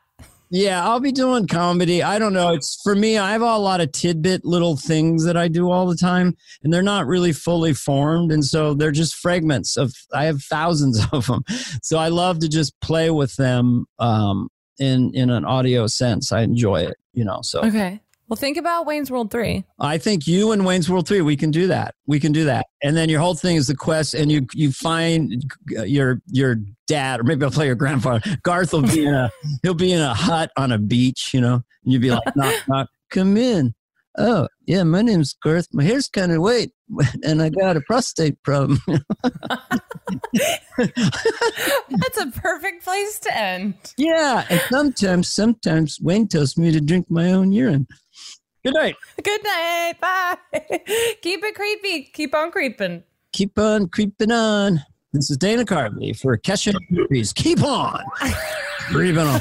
Yeah, I'll be doing comedy. I don't know. It's for me, I have a lot of tidbit little things that I do all the time, and they're not really fully formed. And so they're just fragments of, I have thousands of them. So I love to just play with them um, in, in an audio sense. I enjoy it, you know. So Okay. Well, think about Wayne's World 3. I think you and Wayne's World 3, we can do that. We can do that. And then your whole thing is the quest, and you you find uh, your your dad, or maybe I'll play your grandfather. Garth will be in a he'll be in a hut on a beach, you know, and you'd be like, knock, knock, come in. Oh, yeah, my name's Garth. My hair's kind of white, and I got a prostate problem. That's a perfect place to end. yeah, and sometimes, sometimes Wayne tells me to drink my own urine. Good night. Good night. Bye. Keep it creepy. Keep on creeping. Keep on creeping on. This is Dana Carvey for Kesha Movies. Keep on creeping on.